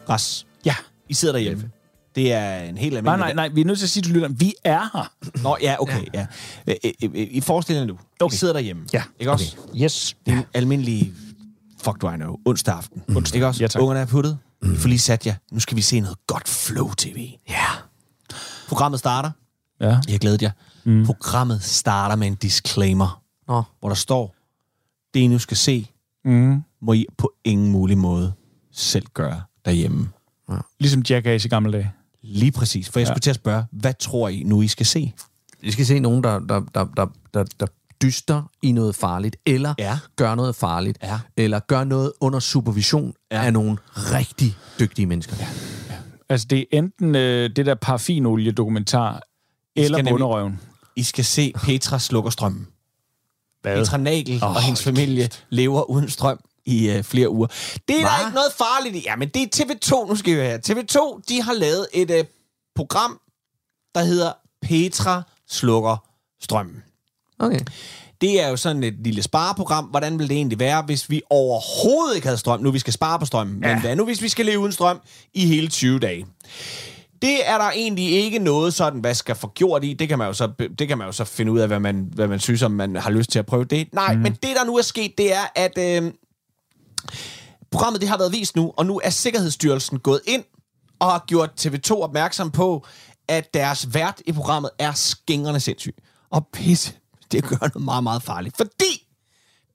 Ras, Ja. I sidder derhjemme. Det er en helt Nej, almindelig... nej, nej, vi er nødt til at sige til lytteren, vi er her. Nå, ja, okay, ja. ja. I, I, I forestiller jer nu, okay. I sidder derhjemme. Ja. Ikke også? Yes. Det er en almindelig, fuck do I know, onsdag aften. Onsdag. Ikke også? Ja, tak. Ungerne er puttet. Mm. I får lige sat jer. Nu skal vi se noget godt flow-tv. Ja. Programmet starter. Ja. Jeg har glædet jer. Mm. Programmet starter med en disclaimer, Nå. hvor der står, det I nu skal se, Mm. må I på ingen mulig måde selv gøre derhjemme. Ligesom Jackass i gamle dage. Lige præcis. For jeg Ja. skulle til at spørge, hvad tror I nu, I skal se? Vi skal se nogen, der, der, der, der, der, der dyster i noget farligt, eller Ja. gør noget farligt, Ja. eller gør noget under supervision Ja. af nogle rigtig dygtige mennesker. Ja. Altså, det er enten øh, det der paraffinolie-dokumentar, eller bunderøven. I skal se Petra slukker strømmen. Hvad? Petra Nagel oh, og hendes familie lever uden strøm i uh, flere uger. Det er Hva? der ikke noget farligt i. Ja, men det er TV2, nu skal vi her. TV2, de har lavet et uh, program, der hedder Petra slukker strømmen. Okay. Det er jo sådan et lille spareprogram. Hvordan ville det egentlig være, hvis vi overhovedet ikke havde strøm? Nu vi skal spare på strømmen. Ja. Men hvad nu, hvis vi skal leve uden strøm i hele 20 dage? Det er der egentlig ikke noget sådan, hvad skal få gjort i. Det kan man jo så, det kan man jo så finde ud af, hvad man, hvad man synes, om man har lyst til at prøve det. Nej, mm. men det der nu er sket, det er, at øh, programmet det har været vist nu, og nu er Sikkerhedsstyrelsen gået ind og har gjort TV2 opmærksom på, at deres vært i programmet er skængrende sindssyg. Og pisse, det gør noget meget, meget farligt. Fordi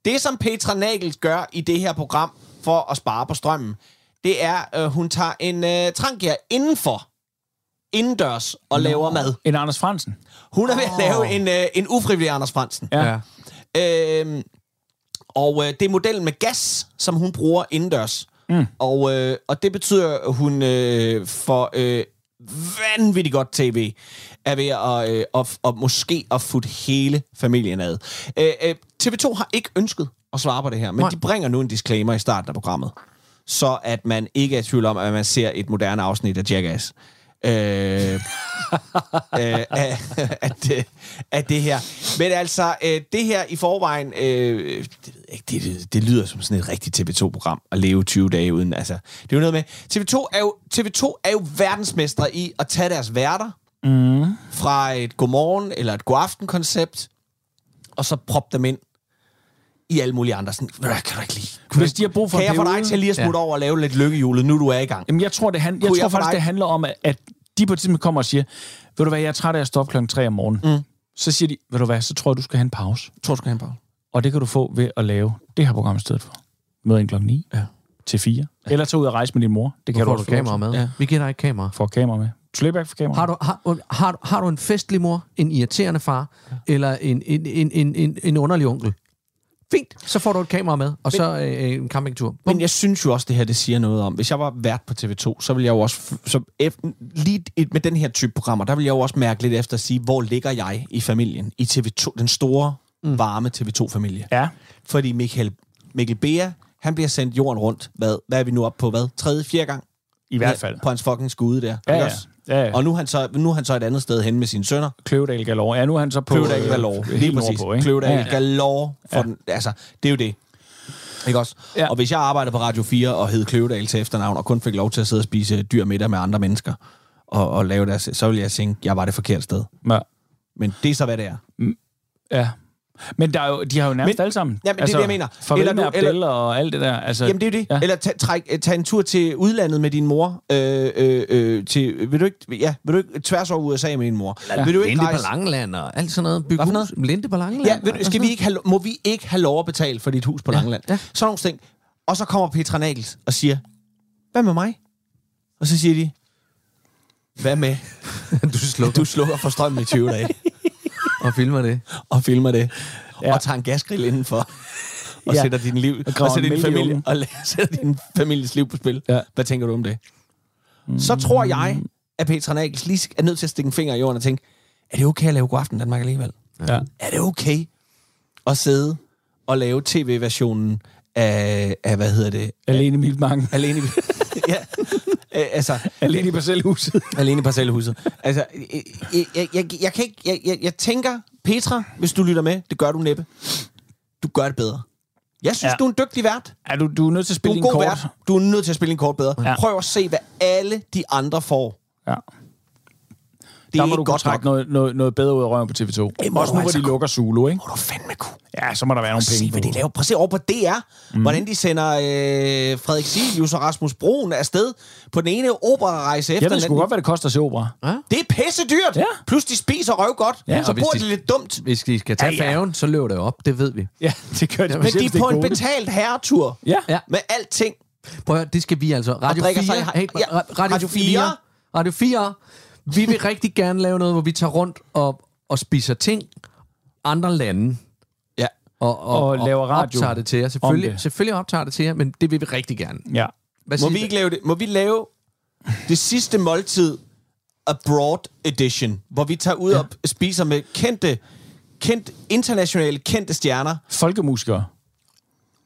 det, som Petra Nagel gør i det her program for at spare på strømmen, det er, øh, hun tager en øh, trangia indenfor, indendørs, og Nå. laver mad. En Anders Fransen. Hun er ved at lave en, øh, en ufrivillig Anders Fransen. Ja. Ja. Øhm, og øh, det er modellen med gas, som hun bruger indendørs. Mm. Og, øh, og det betyder, at hun øh, for øh, vanvittigt godt tv er ved at, øh, at, at måske at futte hele familien ad. Øh, øh, TV2 har ikke ønsket at svare på det her, men Nej. de bringer nu en disclaimer i starten af programmet, så at man ikke er i tvivl om, at man ser et moderne afsnit af Jackass. Øh, [laughs] øh, af, det, af det her. Men altså, øh, det her i forvejen, øh, det, det, det, lyder som sådan et rigtigt TV2-program at leve 20 dage uden. Altså, det er jo noget med, TV2 er jo, TV2 er jo verdensmestre i at tage deres værter mm. fra et godmorgen eller et godaften-koncept, og så proppe dem ind i alle mulige andre. Sådan, "Ved du hvad, kan du ikke lige... Hvis de har brug for kan jeg få dig periode?" til lige at smutte over og lave lidt lykkehjulet, nu du er i gang? Jamen, jeg tror, det, han, jeg Kunne tror jeg faktisk, dig- det handler om, at- de på et tidspunkt kommer og siger, ved du hvad, jeg er træt af at stå op klokken 3 om morgenen. Mm. Så siger de, ved du hvad, så tror jeg, du skal have en pause. Jeg tror, du skal have en pause. Og det kan du få ved at lave det her program i stedet for. Møde ind klokken 9 Ja. til 4. Ja. Eller tage ud og rejse med din mor. Det kan du du kamera med? Ja. Vi giver dig ikke kamera. Får kamera med. Ikke for kamera. Har du, har, har, du- har du en festlig mor, en irriterende far, eller en, en, en, en, en, en underlig onkel? Fint, så får du et kamera med, og så øh, en campingtur. Men jeg synes jo også, det her det siger noget om. Hvis jeg var vært på TV2, så ville jeg jo også... Så ef- lige et- med den her type programmer, der vil jeg jo også mærke lidt efter at sige, hvor ligger jeg i familien? I TV2, den store, mm. varme TV2-familie. Ja. Fordi Michael, Mikkel Bea, han bliver sendt jorden rundt. Hvad, hvad er vi nu oppe på? Hvad? Tredje, fjerde gang? I hvert fald. På hans fucking skude der. Ja, ja. ja, ja. Og nu er, han så, nu er han så et andet sted hen med sine sønner. Kløvedal Galore. Ja, nu er han så på... Kløvedal øh, Galore. helt Lige præcis. ikke? Kløvedal Ja, ja. Galore. For Ja. den, altså, det er jo det. Ikke også? Ja. Og hvis jeg arbejdede på Radio 4 og hed Kløvedal til efternavn, og kun fik lov til at sidde og spise dyr middag med andre mennesker, og, og lave deres, så ville jeg tænke, jeg var det forkerte sted. Ja. Men det er så, hvad det er. ja. Men der er jo, de har jo nærmest Men- alle sammen. Ja, men det er det, jeg mener. Farvel Eller eller du- med Abdel og alt det der. Altså, Jamen, det er jo det. Ja. Ja. Eller tag, træk, tag en tur til udlandet med din mor. Øh, øh, øh, til, vil du ikke, ja, vil du ikke tværs over USA med din mor? Ja. Vil du ikke Linde på rejse? Langeland og alt sådan noget. Bygge Hvad for hus. Linde på Langeland. Ja, ved, du, skal vi ikke have, må vi ikke have lov at betale for dit hus på Langeland? ja. Sådan nogle ting. Og så kommer Petra Nagels og siger, hvad med mig? Og så siger de, hvad med? [laughs] Du slukker Du slukker for strømmen i 20 dage [laughs] og filmer det. og filmer det. Ja. Og tager en gasgrill indenfor. [laughs] Og Ja. sætter din liv Og og, sætter din familie og [laughs] sætter din families liv på spil. Ja. Hvad tænker du om det? Så tror jeg, at Petra Nagels lige er nødt til at stikke en finger i jorden og tænke, er det okay at lave God Aften Danmark alligevel? Ja. Er det okay at sidde og lave tv-versionen af, af hvad hedder det? Alene i Miltmarken. Alene [laughs] ja. Øh, altså, Alene i parcelhuset. [laughs] alene i parcelhuset. Altså, jeg, jeg, jeg, jeg, kan ikke, jeg, jeg, jeg tænker, Petra, hvis du lytter med, det gør du næppe. Du gør det bedre. Jeg synes, Ja. du er en dygtig vært. Ja, du, du er nødt til at Du spille er din en god kort. vært. Du er nødt til at spille en kort bedre. Ja. Prøv at se, hvad alle de andre får. Ja. Det Der er må du godt trække nok. noget, noget, noget bedre ud af røven på TV2. Det må Også nu, hvor altså de lukker Zulu, ikke? Må du fandme kunne. Ja, så må der være nogle Se, penge hvad på. de laver. Prøv at se over på DR, mm. hvordan de sender øh, Frederik Silius og Rasmus Broen afsted på den ene operarejse efter Jeg ved sgu godt, hvad det koster at se opera. Det er pisse dyrt. Ja. Plus de spiser røv godt. Ja, Ja, så bor de- de lidt dumt. Hvis de skal tage Ja, ja. færgen, så løber det op. Det ved vi. Ja, det gør det. Men de er på en betalt herretur. Ja. Ja. Med alting. Prøv at høre, det skal vi altså. Radio drikker 4. sig- hey, ja, ra- Radio, Radio 4. 4. Radio 4. Vi vil rigtig gerne lave noget, hvor vi tager rundt og, og spiser ting andre lande. Ja. Og, og, Og laver radio optager det til jer. Selvfølgelig, det. selvfølgelig optager det til jer, men det vil vi rigtig gerne. Ja. Hvad Må vi ikke lave det? Må vi lave det sidste måltid abroad edition, hvor vi tager ud ja. og spiser med kendte, kendt, internationale kendte stjerner. Folkemusikere.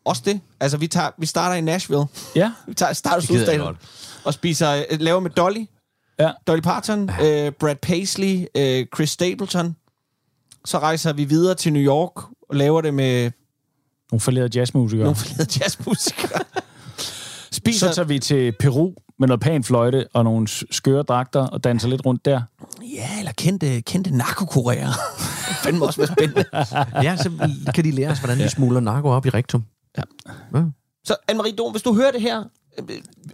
Også det. Altså, vi, tager, vi starter i Nashville. Ja. Vi tager starter Sydstaten og spiser, øh, laver med Dolly. Ja. Dolly Parton, øh, Brad Paisley, øh, Chris Stapleton. Så rejser vi videre til New York og laver det med Nogle forlærede jazzmusikere. nogle flere jazzmusikere. [laughs] Spiser, Så tager vi til Peru med noget panfløjte og nogle skøre dragter og danser lidt rundt der. ja, eller kendte, kendte narkokurerer. [laughs] Fandme også være spændende. Ja, så kan de lære os, hvordan de smugler narko op i rektum. Så Anne-Marie Dom, hvis du hører det her,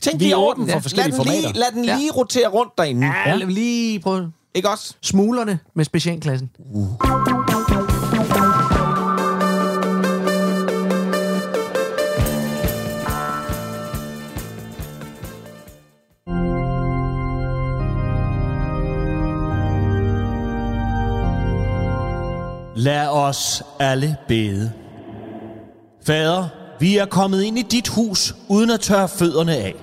tænk Vi lige er over den. for forskellige lad den lige, formater. lad den lige rotere rundt derinde. Ja, ja. lige prøve Ikke også? smuglerne med specialklassen. Lad os alle bede. Fader, vi er kommet ind i dit hus, uden at tørre fødderne af.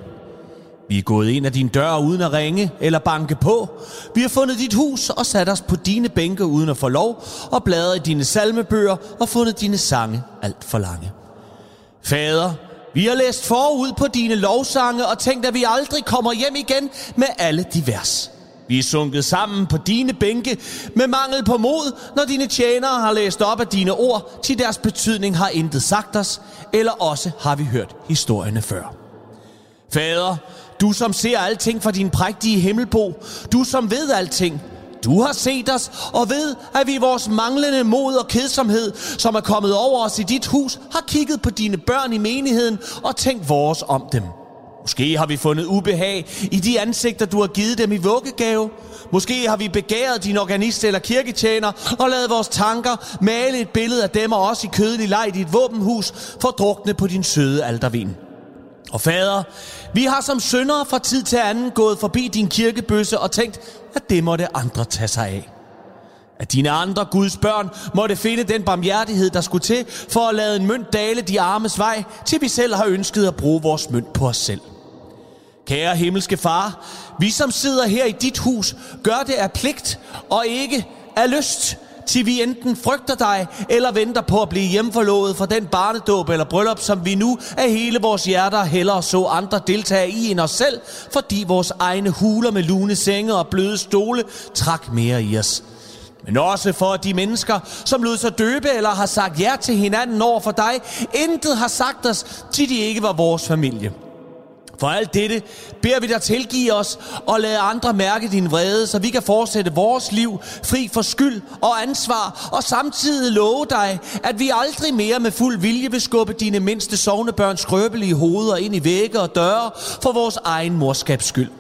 Vi er gået ind ad din dør, uden at ringe eller banke på. Vi har fundet dit hus og sat os på dine bænke, uden at få lov, og bladret i dine salmebøger og fundet dine sange alt for lange. Fader, vi har læst forud på dine lovsange og tænkt, at vi aldrig kommer hjem igen med alle de vers. Vi er sunket sammen på dine bænke med mangel på mod, når dine tjenere har læst op af dine ord, til deres betydning har intet sagt os, eller også har vi hørt historierne før. Fader, du som ser alting fra din prægtige himmelbo, du som ved alting, Du har set os og ved, at vi i vores manglende mod og kedsomhed, som er kommet over os i dit hus, har kigget på dine børn i menigheden og tænkt vores om dem. Måske har vi fundet ubehag i de ansigter, du har givet dem i vuggegave. Måske har vi begæret din organist eller kirketjener og lavet vores tanker male et billede af dem og os i kødelig leg i dit våbenhus for drukne på din søde aldervin. Og fader, vi har som syndere fra tid til anden gået forbi din kirkebøsse og tænkt, at det måtte andre tage sig af. At dine andre Guds børn måtte finde den barmhjertighed, der skulle til for at lade en mønt dale de armes vej, til vi selv har ønsket at bruge vores mønt på os selv. Kære himmelske far, vi som sidder her i dit hus, gør det af pligt og ikke af lyst, til vi enten frygter dig eller venter på at blive hjemforlovet for den barnedåb eller bryllup, som vi nu af hele vores hjerter hellere så andre deltage i end os selv, fordi vores egne huler med lune senge og bløde stole trak mere i os. Men også for de mennesker, som lod sig døbe eller har sagt ja til hinanden over for dig, intet har sagt os, til de ikke var vores familie. For alt dette beder vi dig tilgive os og lade andre mærke din vrede, så vi kan fortsætte vores liv fri for skyld og ansvar, og samtidig love dig, at vi aldrig mere med fuld vilje vil skubbe dine mindste sovnebørns skrøbelige hoveder ind i vægge og døre for vores egen morskabs skyld.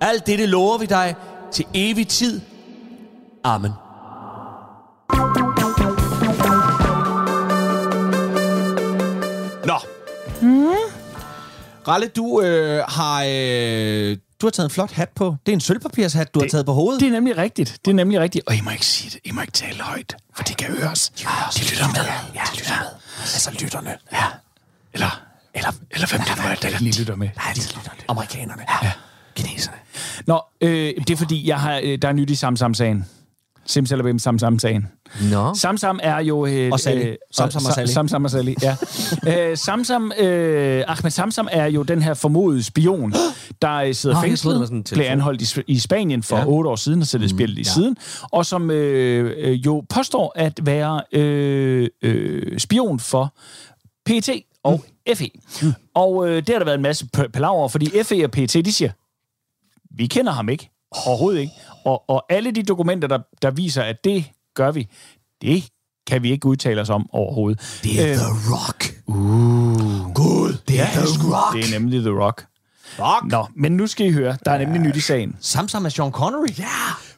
Alt dette lover vi dig til evig tid. Amen. Nå. Hmm? Ralle, du øh, har... Øh, du har taget en flot hat på. Det er en sølvpapirshat, du det, har taget på hovedet. Det er nemlig rigtigt. Det er nemlig rigtigt. Og I må ikke sige det. I må ikke tale højt, for det kan høres. De, de lytter med. Ja, de lytter med. Altså lytterne. Ja. Eller, eller, eller hvem det er, der lige lytter med. Nej, de lytter. Amerikanerne. Ja. Kineserne. Nå, øh, det er fordi, jeg har, øh, der er nyt i Samsam-sagen. Simsalabim Samsam-sagen. Nå. Samsam er jo... Øh, Og Sally. øh, Samsam og Sally. Samsam og Sally, ja. [laughs] øh, Samsam, øh, Ahmed Samsam er jo den her formodede spion, [gasps] der øh, sidder Nå, fængslet, blev anholdt i, i Spanien for Ja. otte år siden og sættet mm, spillet i ja. siden, og som øh, øh, jo påstår at være øh, øh, spion for PET og mm. FE. Mm. Og øh, det har der været en masse palaver, fordi FE og PET, de siger, vi kender ham ikke. Overhovedet ikke. Og, og alle de dokumenter, der, der viser, at det gør vi, det kan vi ikke udtale os om overhovedet. Det er Øh, The Rock. Uh. Gud, det er ja, The Rock. Det er nemlig The Rock. Rock. Nå, men nu skal I høre, der er nemlig nyt i sagen. Samsam med Sean Connery. Ja.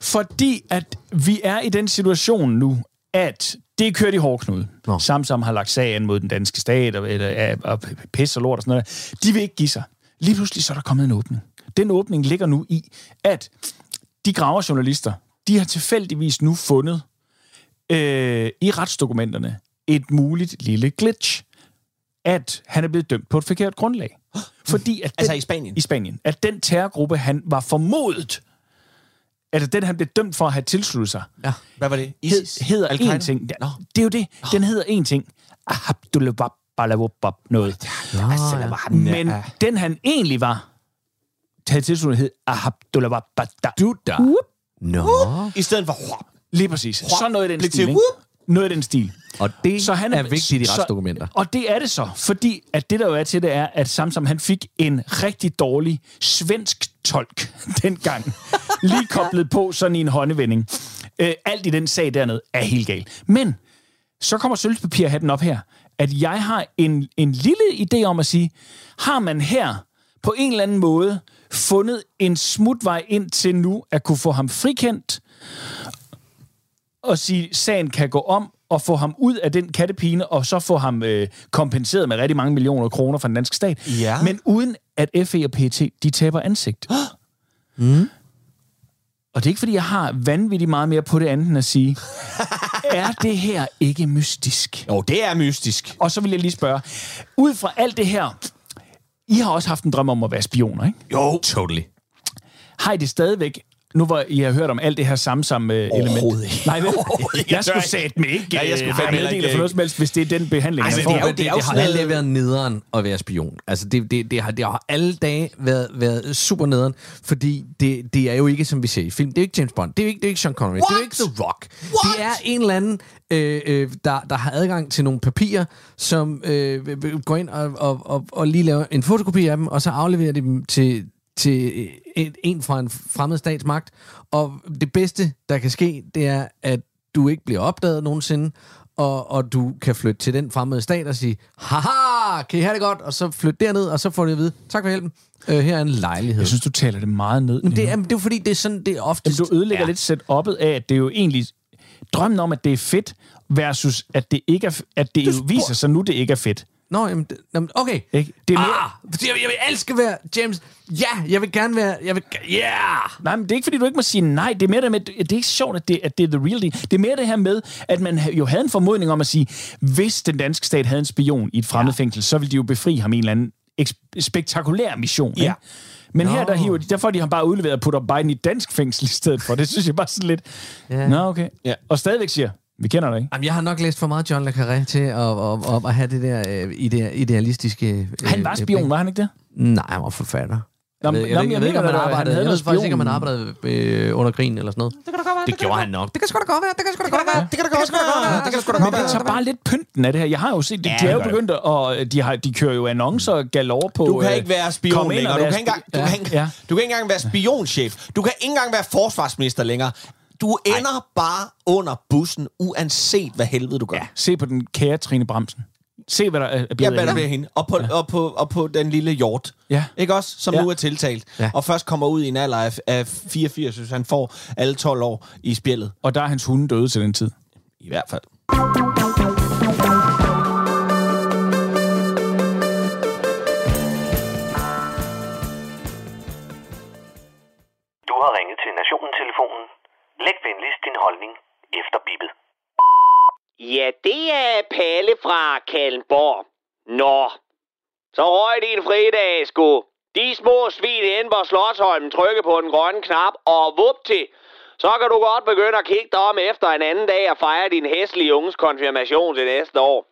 Fordi at vi er i den situation nu, at det er kørt i hårdknude. Nå. Samsam har lagt sagen mod den danske stat, og, eller, og pis og lort og sådan noget. De vil ikke give sig. Lige pludselig så er der kommet en åbning. Den åbning ligger nu i, at de graverjournalister, de har tilfældigvis nu fundet øh, i retsdokumenterne et muligt lille glitch. At han er blevet dømt på et forkert grundlag. Fordi at den, Altså i Spanien? I Spanien. At den terrorgruppe, han var formodet, at den, han blev dømt for at have tilsluttet sig, Ja. Hvad var det? hed, ISIS? hedder Al-Qaida? en ting. Ja, Det er jo det. Den hedder en ting. Abdullah noget. Men den han egentlig var, taget tilslutning hed Abdullah Duda. Nå. I stedet for... Lige præcis. Så noget i den Blev stil. til ikke? Noget i den stil. Og det Så han er vigtigt i så- retsdokumenter. Og det er det så, fordi at det der jo er til det er, at Samsam han fik en rigtig dårlig svensk tolk [laughs] dengang. Lige koblet på sådan i en håndevending. Øh, alt i den sag dernede er helt galt. Men så kommer sølvpapirhatten op her, at jeg har en, en lille idé om at sige, har man her på en eller anden måde fundet en smutvej ind til nu at kunne få ham frikendt, og sige, sagen kan gå om, og få ham ud af den kattepine, og så få ham øh, kompenseret med rigtig mange millioner kroner fra den danske stat. Ja. Men uden at FE og PET, de taber ansigt. mm. Og det er ikke, fordi jeg har vanvittigt meget mere på det andet end at sige, [laughs] er det her ikke mystisk? Jo, det er mystisk. Og så vil jeg lige spørge, ud fra alt det her, I har også haft en drøm om at være spioner, ikke? Jo. Totally. Har I det stadigvæk nu hvor I har hørt om alt det her samsam-element. Overhovedet ikke. Nej, vel? Jeg skulle sætte mig ikke. Ja, jeg skulle øh, fandme meddele ikke- for noget som helst, hvis det er den behandling, man men får. det er jo- det, det, jo det har aldrig været nederen at være spion. Altså, det, det, det, har, det har alle dage været, været super nederen, fordi det, det er jo ikke, som vi ser i film, det er jo ikke James Bond, det er jo ikke, det er ikke Sean Connery, det er jo ikke The Rock. Det er en eller anden, øh, øh, der, der har adgang til nogle papirer, som øh, vil- vil gå ind og, og, og, og lige lave en fotokopi af dem, og så afleverer de dem til til en, en fra en fremmed statsmagt. Og det bedste, der kan ske, det er, at du ikke bliver opdaget nogensinde, og, og du kan flytte til den fremmede stat og sige, haha, kan I have det godt? Og så flytte derned, og så får du at vide, tak for hjælpen, øh, her er en lejlighed. Jeg synes, du taler det meget ned. Men det, er, det er fordi, det er sådan, det er ofte... Jamen, du ødelægger ja. lidt setup'et af, at det er jo egentlig drømmen om, at det er fedt, versus at det ikke er, at det jo viser sig nu, det ikke er fedt. Nå, jamen, jamen okay. Ikke? Det er mere, Ah, jeg, jeg vil elske være James. Ja, jeg vil gerne være... Jeg vil, ja! Yeah. Nej, men det er ikke, fordi du ikke må sige nej. Det er mere det med, det er ikke sjovt, at det, at det er the real deal. Det er mere det her med, at man jo havde en formodning om at sige, hvis den danske stat havde en spion i et fremmed fængsel, så ville de jo befri ham i en eller anden spektakulær mission. Ja. Ikke? Men Nå. her, der, hiver de, der får de ham bare udleveret og putter Biden i dansk fængsel i stedet for. Det synes jeg bare sådan lidt... Ja. Nå, okay. Ja. Og stadigvæk siger, vi kender dig ikke. Jamen, jeg har nok læst for meget John le Carré til at, at, at, at have det der øh, ide, idealistiske... Øh, Han var spion, var han ikke det? Nej, han var forfatter. Jeg ved, jeg, jeg ved ikke, om han arbejdede. Jeg ved faktisk ikke, om han arbejdede øh, under krigen eller sådan noget. Det kan da godt være. Det gjorde han nok. Det kan sgu da godt være. Det kan sgu da godt være. Det kan da godt være. Det kan sgu da godt Men det tager bare lidt pynten af det her. Jeg har jo set, de er jo det begyndt at... Og de, har, de kører jo annoncer galore på... Du kan øh, ikke være kom spion ind længere. og Du være kan, ikke engang, være spionchef. Du kan ikke engang være forsvarsminister længere. Du ender bare under bussen, uanset hvad helvede du gør. Ja, Se på den kære Trine Bremsen. Se, hvad der er ja blevet hvad af der bliver hende. Og på, og, på, og på den lille hjort. Ja. Ikke også? Som Ja. nu er tiltalt. Ja. Og først kommer ud i en alder af, af 84, hvis han får alle 12 år i spjældet. Og der er hans hunde døde til den tid. I hvert fald. Du har ringet til Nationen-telefonen. Læg venligst din holdning efter bippet. Ja, det er Palle fra Kalmborg. Nå, så røg din fredag, sgu. De små svin inde på Slottsholmen trykke på den grønne knap, og vup til. Så kan du godt begynde at kigge dig om efter en anden dag og fejre din hæslige unges konfirmation til næste år.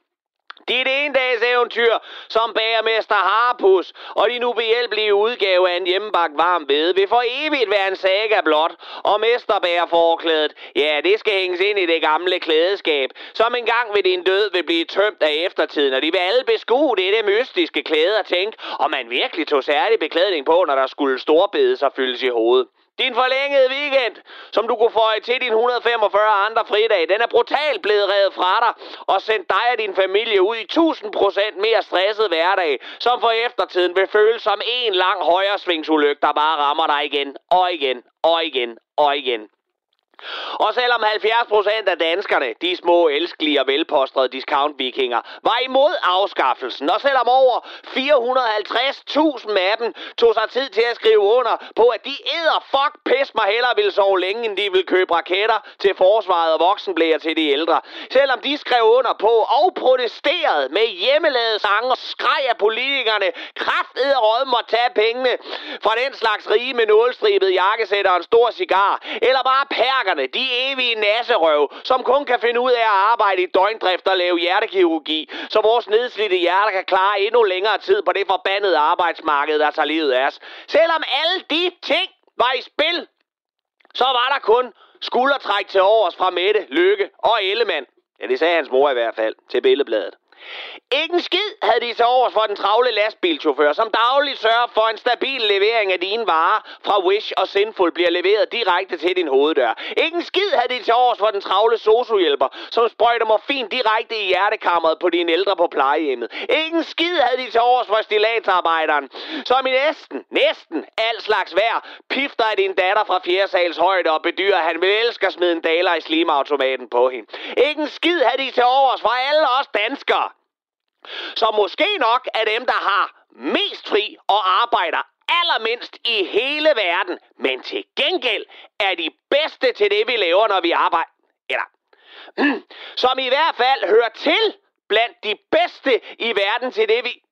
Dit endags eventyr som bagermester Harpus og din ubehjælpelige udgave af en hjemmebagt varm ved vil for evigt være en saga blot, og mesterbærforklædet, ja, det skal hænges ind i det gamle klædeskab, som engang ved din død vil blive tømt af eftertiden, og de vil alle beskue dette mystiske klæde og tænke, om man virkelig tog særlig beklædning på, når der skulle storbedes og fyldes i hovedet. Din forlængede weekend, som du kunne få til din 145 andre fridage, den er brutalt blevet revet fra dig og sendt dig og din familie ud i 1000% mere stresset hverdag, som for eftertiden vil føles som en lang højresvingsulykke, der bare rammer dig igen og igen og igen og igen. Og selvom 70% af danskerne, de små, elskelige og velpostrede discount-vikinger, var imod afskaffelsen, og selvom over 450.000 af dem tog sig tid til at skrive under på, at de æder fuck pis mig hellere ville sove længe, end de ville købe raketter til forsvaret og voksenblæger til de ældre. Selvom de skrev under på og protesterede med hjemmelavede sange og skreg af politikerne kraftede råd må tage pengene fra den slags rige med nålstribet jakkesæt og en stor cigar, eller bare perkerne, de evige nasserøv, som kun kan finde ud af at arbejde i døgndrift og lave hjertekirurgi, så vores nedslidte hjerter kan klare endnu længere tid på det forbandede arbejdsmarked, der tager livet af os. Selvom alle de ting var i spil, så var der kun skuldertræk til overs fra Mette, Lykke og Ellemann. Ja, det sagde hans mor i hvert fald til billedbladet. Ikke en skid havde de så over for den travle lastbilchauffør, som dagligt sørger for en stabil levering af dine varer fra Wish og Sinful bliver leveret direkte til din hoveddør. Ikke en skid havde de til overs for den travle sosuhjælper, som sprøjter morfin direkte i hjertekammeret på dine ældre på plejehjemmet. Ikke en skid havde de til overs for stilatsarbejderen, som i næsten, næsten al slags vejr pifter af din datter fra fjerde sals højde og bedyrer, at han vil elske at smide en daler i slimautomaten på hende. Ikke en skid havde de til overs for alle os danskere så måske nok er dem, der har mest fri og arbejder allermindst i hele verden, men til gengæld er de bedste til det, vi laver, når vi arbejder. Eller, mm, som i hvert fald hører til blandt de bedste i verden til det, vi...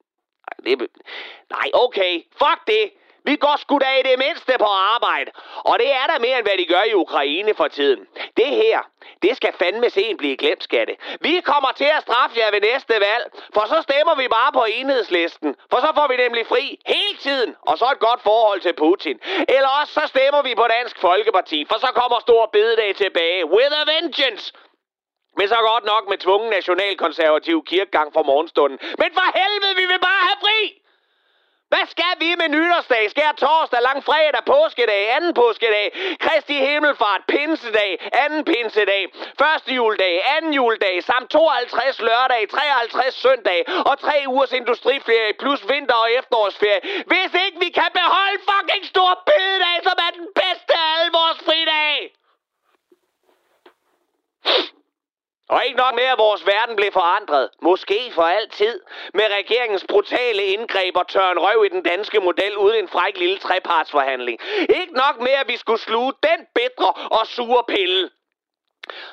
Nej okay, fuck det. Vi går sgu da i det mindste på arbejde. Og det er der mere, end hvad de gør i Ukraine for tiden. Det her, det skal fandme sen blive glemt, skatte. Vi kommer til at straffe jer ved næste valg, for så stemmer vi bare på enhedslisten. For så får vi nemlig fri hele tiden, og så et godt forhold til Putin. Eller også så stemmer vi på Dansk Folkeparti, for så kommer Stor Bededag tilbage. With a vengeance! Men så godt nok med tvungen nationalkonservativ kirkegang for morgenstunden. Men for helvede, vi vil bare have fri! Hvad skal vi med nytårsdag, skær torsdag, lang fredag, påskedag, anden påskedag, Kristi himmelfart, pinsedag, anden pinsedag, første juledag, anden juledag, samt 52 lørdag, 53 søndag og tre ugers industriferie plus vinter- og efterårsferie. Hvis ikke vi kan beholde fucking stor bededag, som er den bedste af alle vores fridage. Og ikke nok med, at vores verden blev forandret, måske for altid, med regeringens brutale indgreb og tørn røv i den danske model uden en fræk lille trepartsforhandling. Ikke nok med, at vi skulle sluge den bedre og sure pille.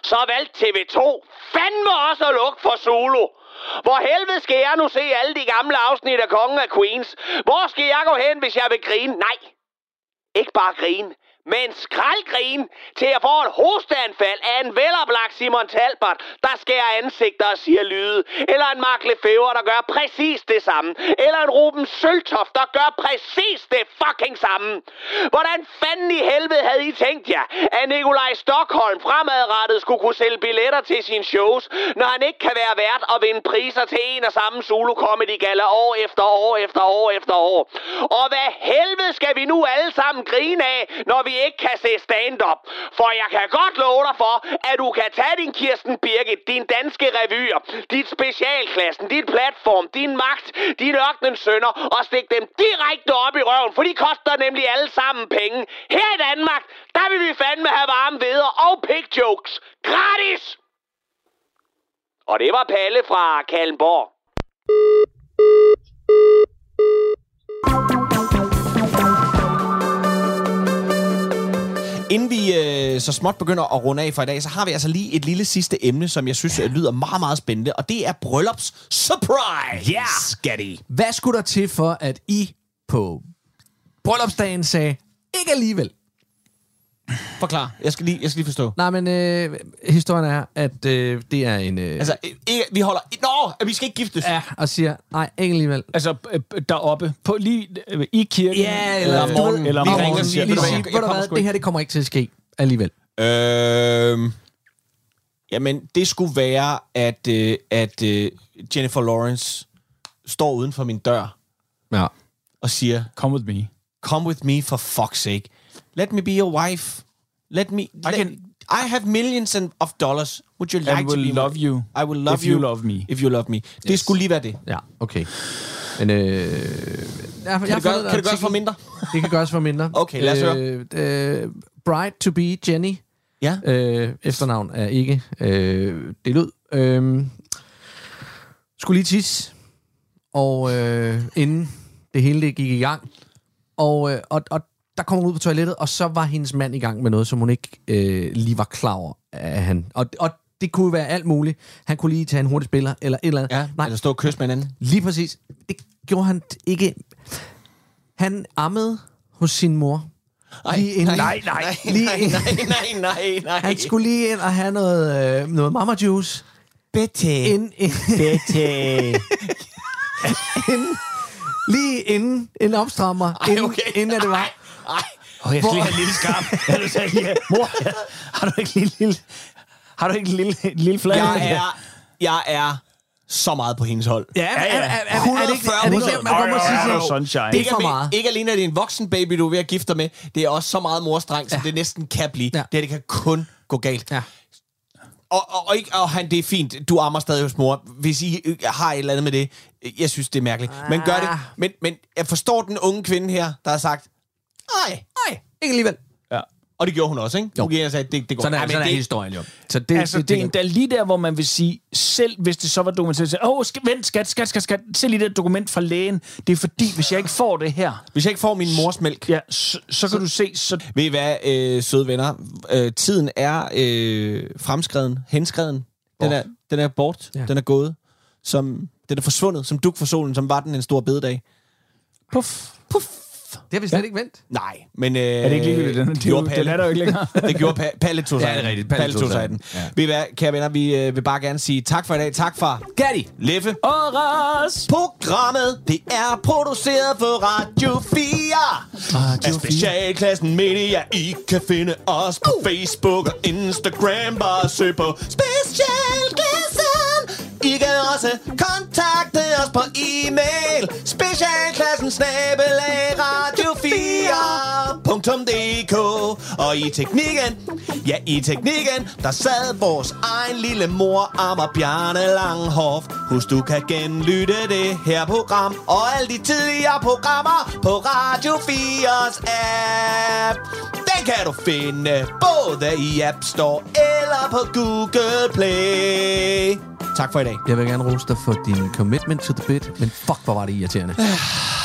Så valgte TV2 fandme også at lukke for Solo. Hvor helvede skal jeg nu se alle de gamle afsnit af Kongen af Queens? Hvor skal jeg gå hen, hvis jeg vil grine? Nej, ikke bare grine, men skraldgrin til at få et hosteanfald af en veloplagt Simon Talbot, der skærer ansigter og siger lyde. Eller en Mark Lefebvre, der gør præcis det samme. Eller en Ruben Søltoft, der gør præcis det fucking samme. Hvordan fanden i helvede havde I tænkt jer, at Nikolaj Stockholm fremadrettet skulle kunne sælge billetter til sine shows, når han ikke kan være vært og vinde priser til en og samme solo comedy gala år efter år efter år efter år. Og hvad helvede skal vi nu alle sammen grine af, når vi ikke kan se stand-up? For jeg kan godt love dig for, at du kan tage din Kirsten Birgit, din danske revyer, dit specialklassen, dit platform, din magt, din ørkenens sønder og stikke dem direkte op i røven, for de koster nemlig alle sammen penge. Her i Danmark, der vil vi fandme have varme veder og pig jokes. Gratis! Og det var Palle fra Kalmborg. Inden vi øh, så småt begynder at runde af for i dag, så har vi altså lige et lille sidste emne, som jeg synes øh, lyder meget, meget spændende, og det er bryllups surprise! Ja! Skatty. Hvad skulle der til for, at I på bryllupsdagen sagde, ikke alligevel? Forklar. Jeg skal lige, jeg skal lige forstå. Nej, men øh, historien er, at øh, det er en... Øh, Altså, øh, ikke, vi holder... Nå, at vi skal ikke giftes. ja, og siger, nej, ikke alligevel. Altså, øh, deroppe, på, lige øh, i kirken. Ja, eller ved, morgenen. Eller Vi morgenen. ringer og siger, Lige jeg- ved du hvad, det her det kommer ikke til at ske alligevel. Øhm, jamen, det skulle være, at, øh, at øh, Jennifer Lawrence står uden for min dør Ja. og siger, Come with me. come with me for fuck's sake. Let me be your wife. Let me... Let, can- I have millions and- of dollars. Would you like I to will be love my, you I will love if you, you love me. If you love me. Yes. Det skulle lige være det. Ja, okay. Men øh, jeg, jeg Kan det, gøre, kan det gøres for mindre? Det kan gøres for mindre. [laughs] Okay, lad os høre. øh, øh, Bride to be Jenny. Ja. Øh, efternavn er ikke øh, delt ud. Øh, skulle lige tisse. Og øh, inden det hele det gik i gang. Og, øh, og, og der kom hun ud på toilettet, og så var hendes mand i gang med noget, som hun ikke øh, lige var klar over. At han, og, og det kunne være alt muligt. Han kunne lige tage en hurtig spiller, eller et eller andet. Ja, Nej, eller stå og kysse med hinanden. Lige præcis. Det gjorde han ikke. Han ammede hos sin mor. Lige inden, nej, nej, lige nej, inden- nej, nej, nej, nej. Han skulle lige ind og have noget, øh, noget mama juice. Betty. Ind, ind, Betty. [laughs] inden, lige inden en opstrammer. Ej, inden, okay. inden at det var. Ej, Og jeg skal lige have en lille skarp. Jeg vil sige, ja, mor, har du ikke en lille... Har du ikke en lille, en lille flad? jeg er, jeg er så meget på hendes hold. Ja, er, er, er, er, er, det ikke, er det ikke der, man kommer og siger, Ej, sunshine. det er ikke, for alene- meget. ikke alene er det en voksen baby, du er ved at gifte dig med, det er også så meget morstreng, som det næsten kan blive. Ja. Det, det kan kun gå galt. Ja. Og, og, og, ikke, og han, det er fint, du ammer stadig hos mor. Hvis I øh, har et eller andet med det, øh, jeg synes, det er mærkeligt. Men gør det. Ah. Men, men jeg forstår den unge kvinde her, der har sagt, nej, Nej, ikke alligevel. Ja. og det gjorde hun også, ikke? Jo. Ind og sagde, det, det går. Sådan er, Ej, sådan er det, historien jo. Så det, Altså, det, det er endda lige der, hvor man vil sige, selv hvis det så var dokumenteret, åh, oh, vent, skat, skat, skat, skat, se lige det dokument fra lægen. Det er fordi, hvis jeg ikke får det her, Hvis jeg ikke får min mors mælk, ja, så, så kan du se, så Ved I hvad, øh, søde venner? Øh, tiden er øh, fremskreden, henskreden. Den er, den er bort. Ja. Den er gået. Som, den er forsvundet, som duk for solen, som var den en stor bededag. puff. Puff. Det har vi slet ikke vendt. Nej, men... Øh, Er det ikke ligegyldigt? Den, det det, gjorde Palle. den er der jo ikke længere. [laughs] det gjorde pa- Palle tog sig Ja, det er rigtigt. Palle, tog sig den. Ja. Ved I hvad, kære venner, vi øh, vil bare gerne sige tak for i dag. Tak for Gatti, Leffe. Og ras! Programmet, det er produceret for Radio 4. Radio af Specialklassen Media. I kan finde os på Facebook og Instagram. Bare søg på Specialklassen. I kan også kontakte os på e-mail. Specialklassen snabelag radio4.dk Og i teknikken, ja i teknikken, der sad vores egen lille mor, Ammer Bjarne Langhoff. Husk, du kan genlytte det her program og alle de tidligere programmer på Radio 4's app. Den kan du finde både i App Store eller på Google Play. Tak for i dag. Jeg vil gerne rose dig for din commitment to the bit, men fuck, hvor var det irriterende. [sighs] [sighs]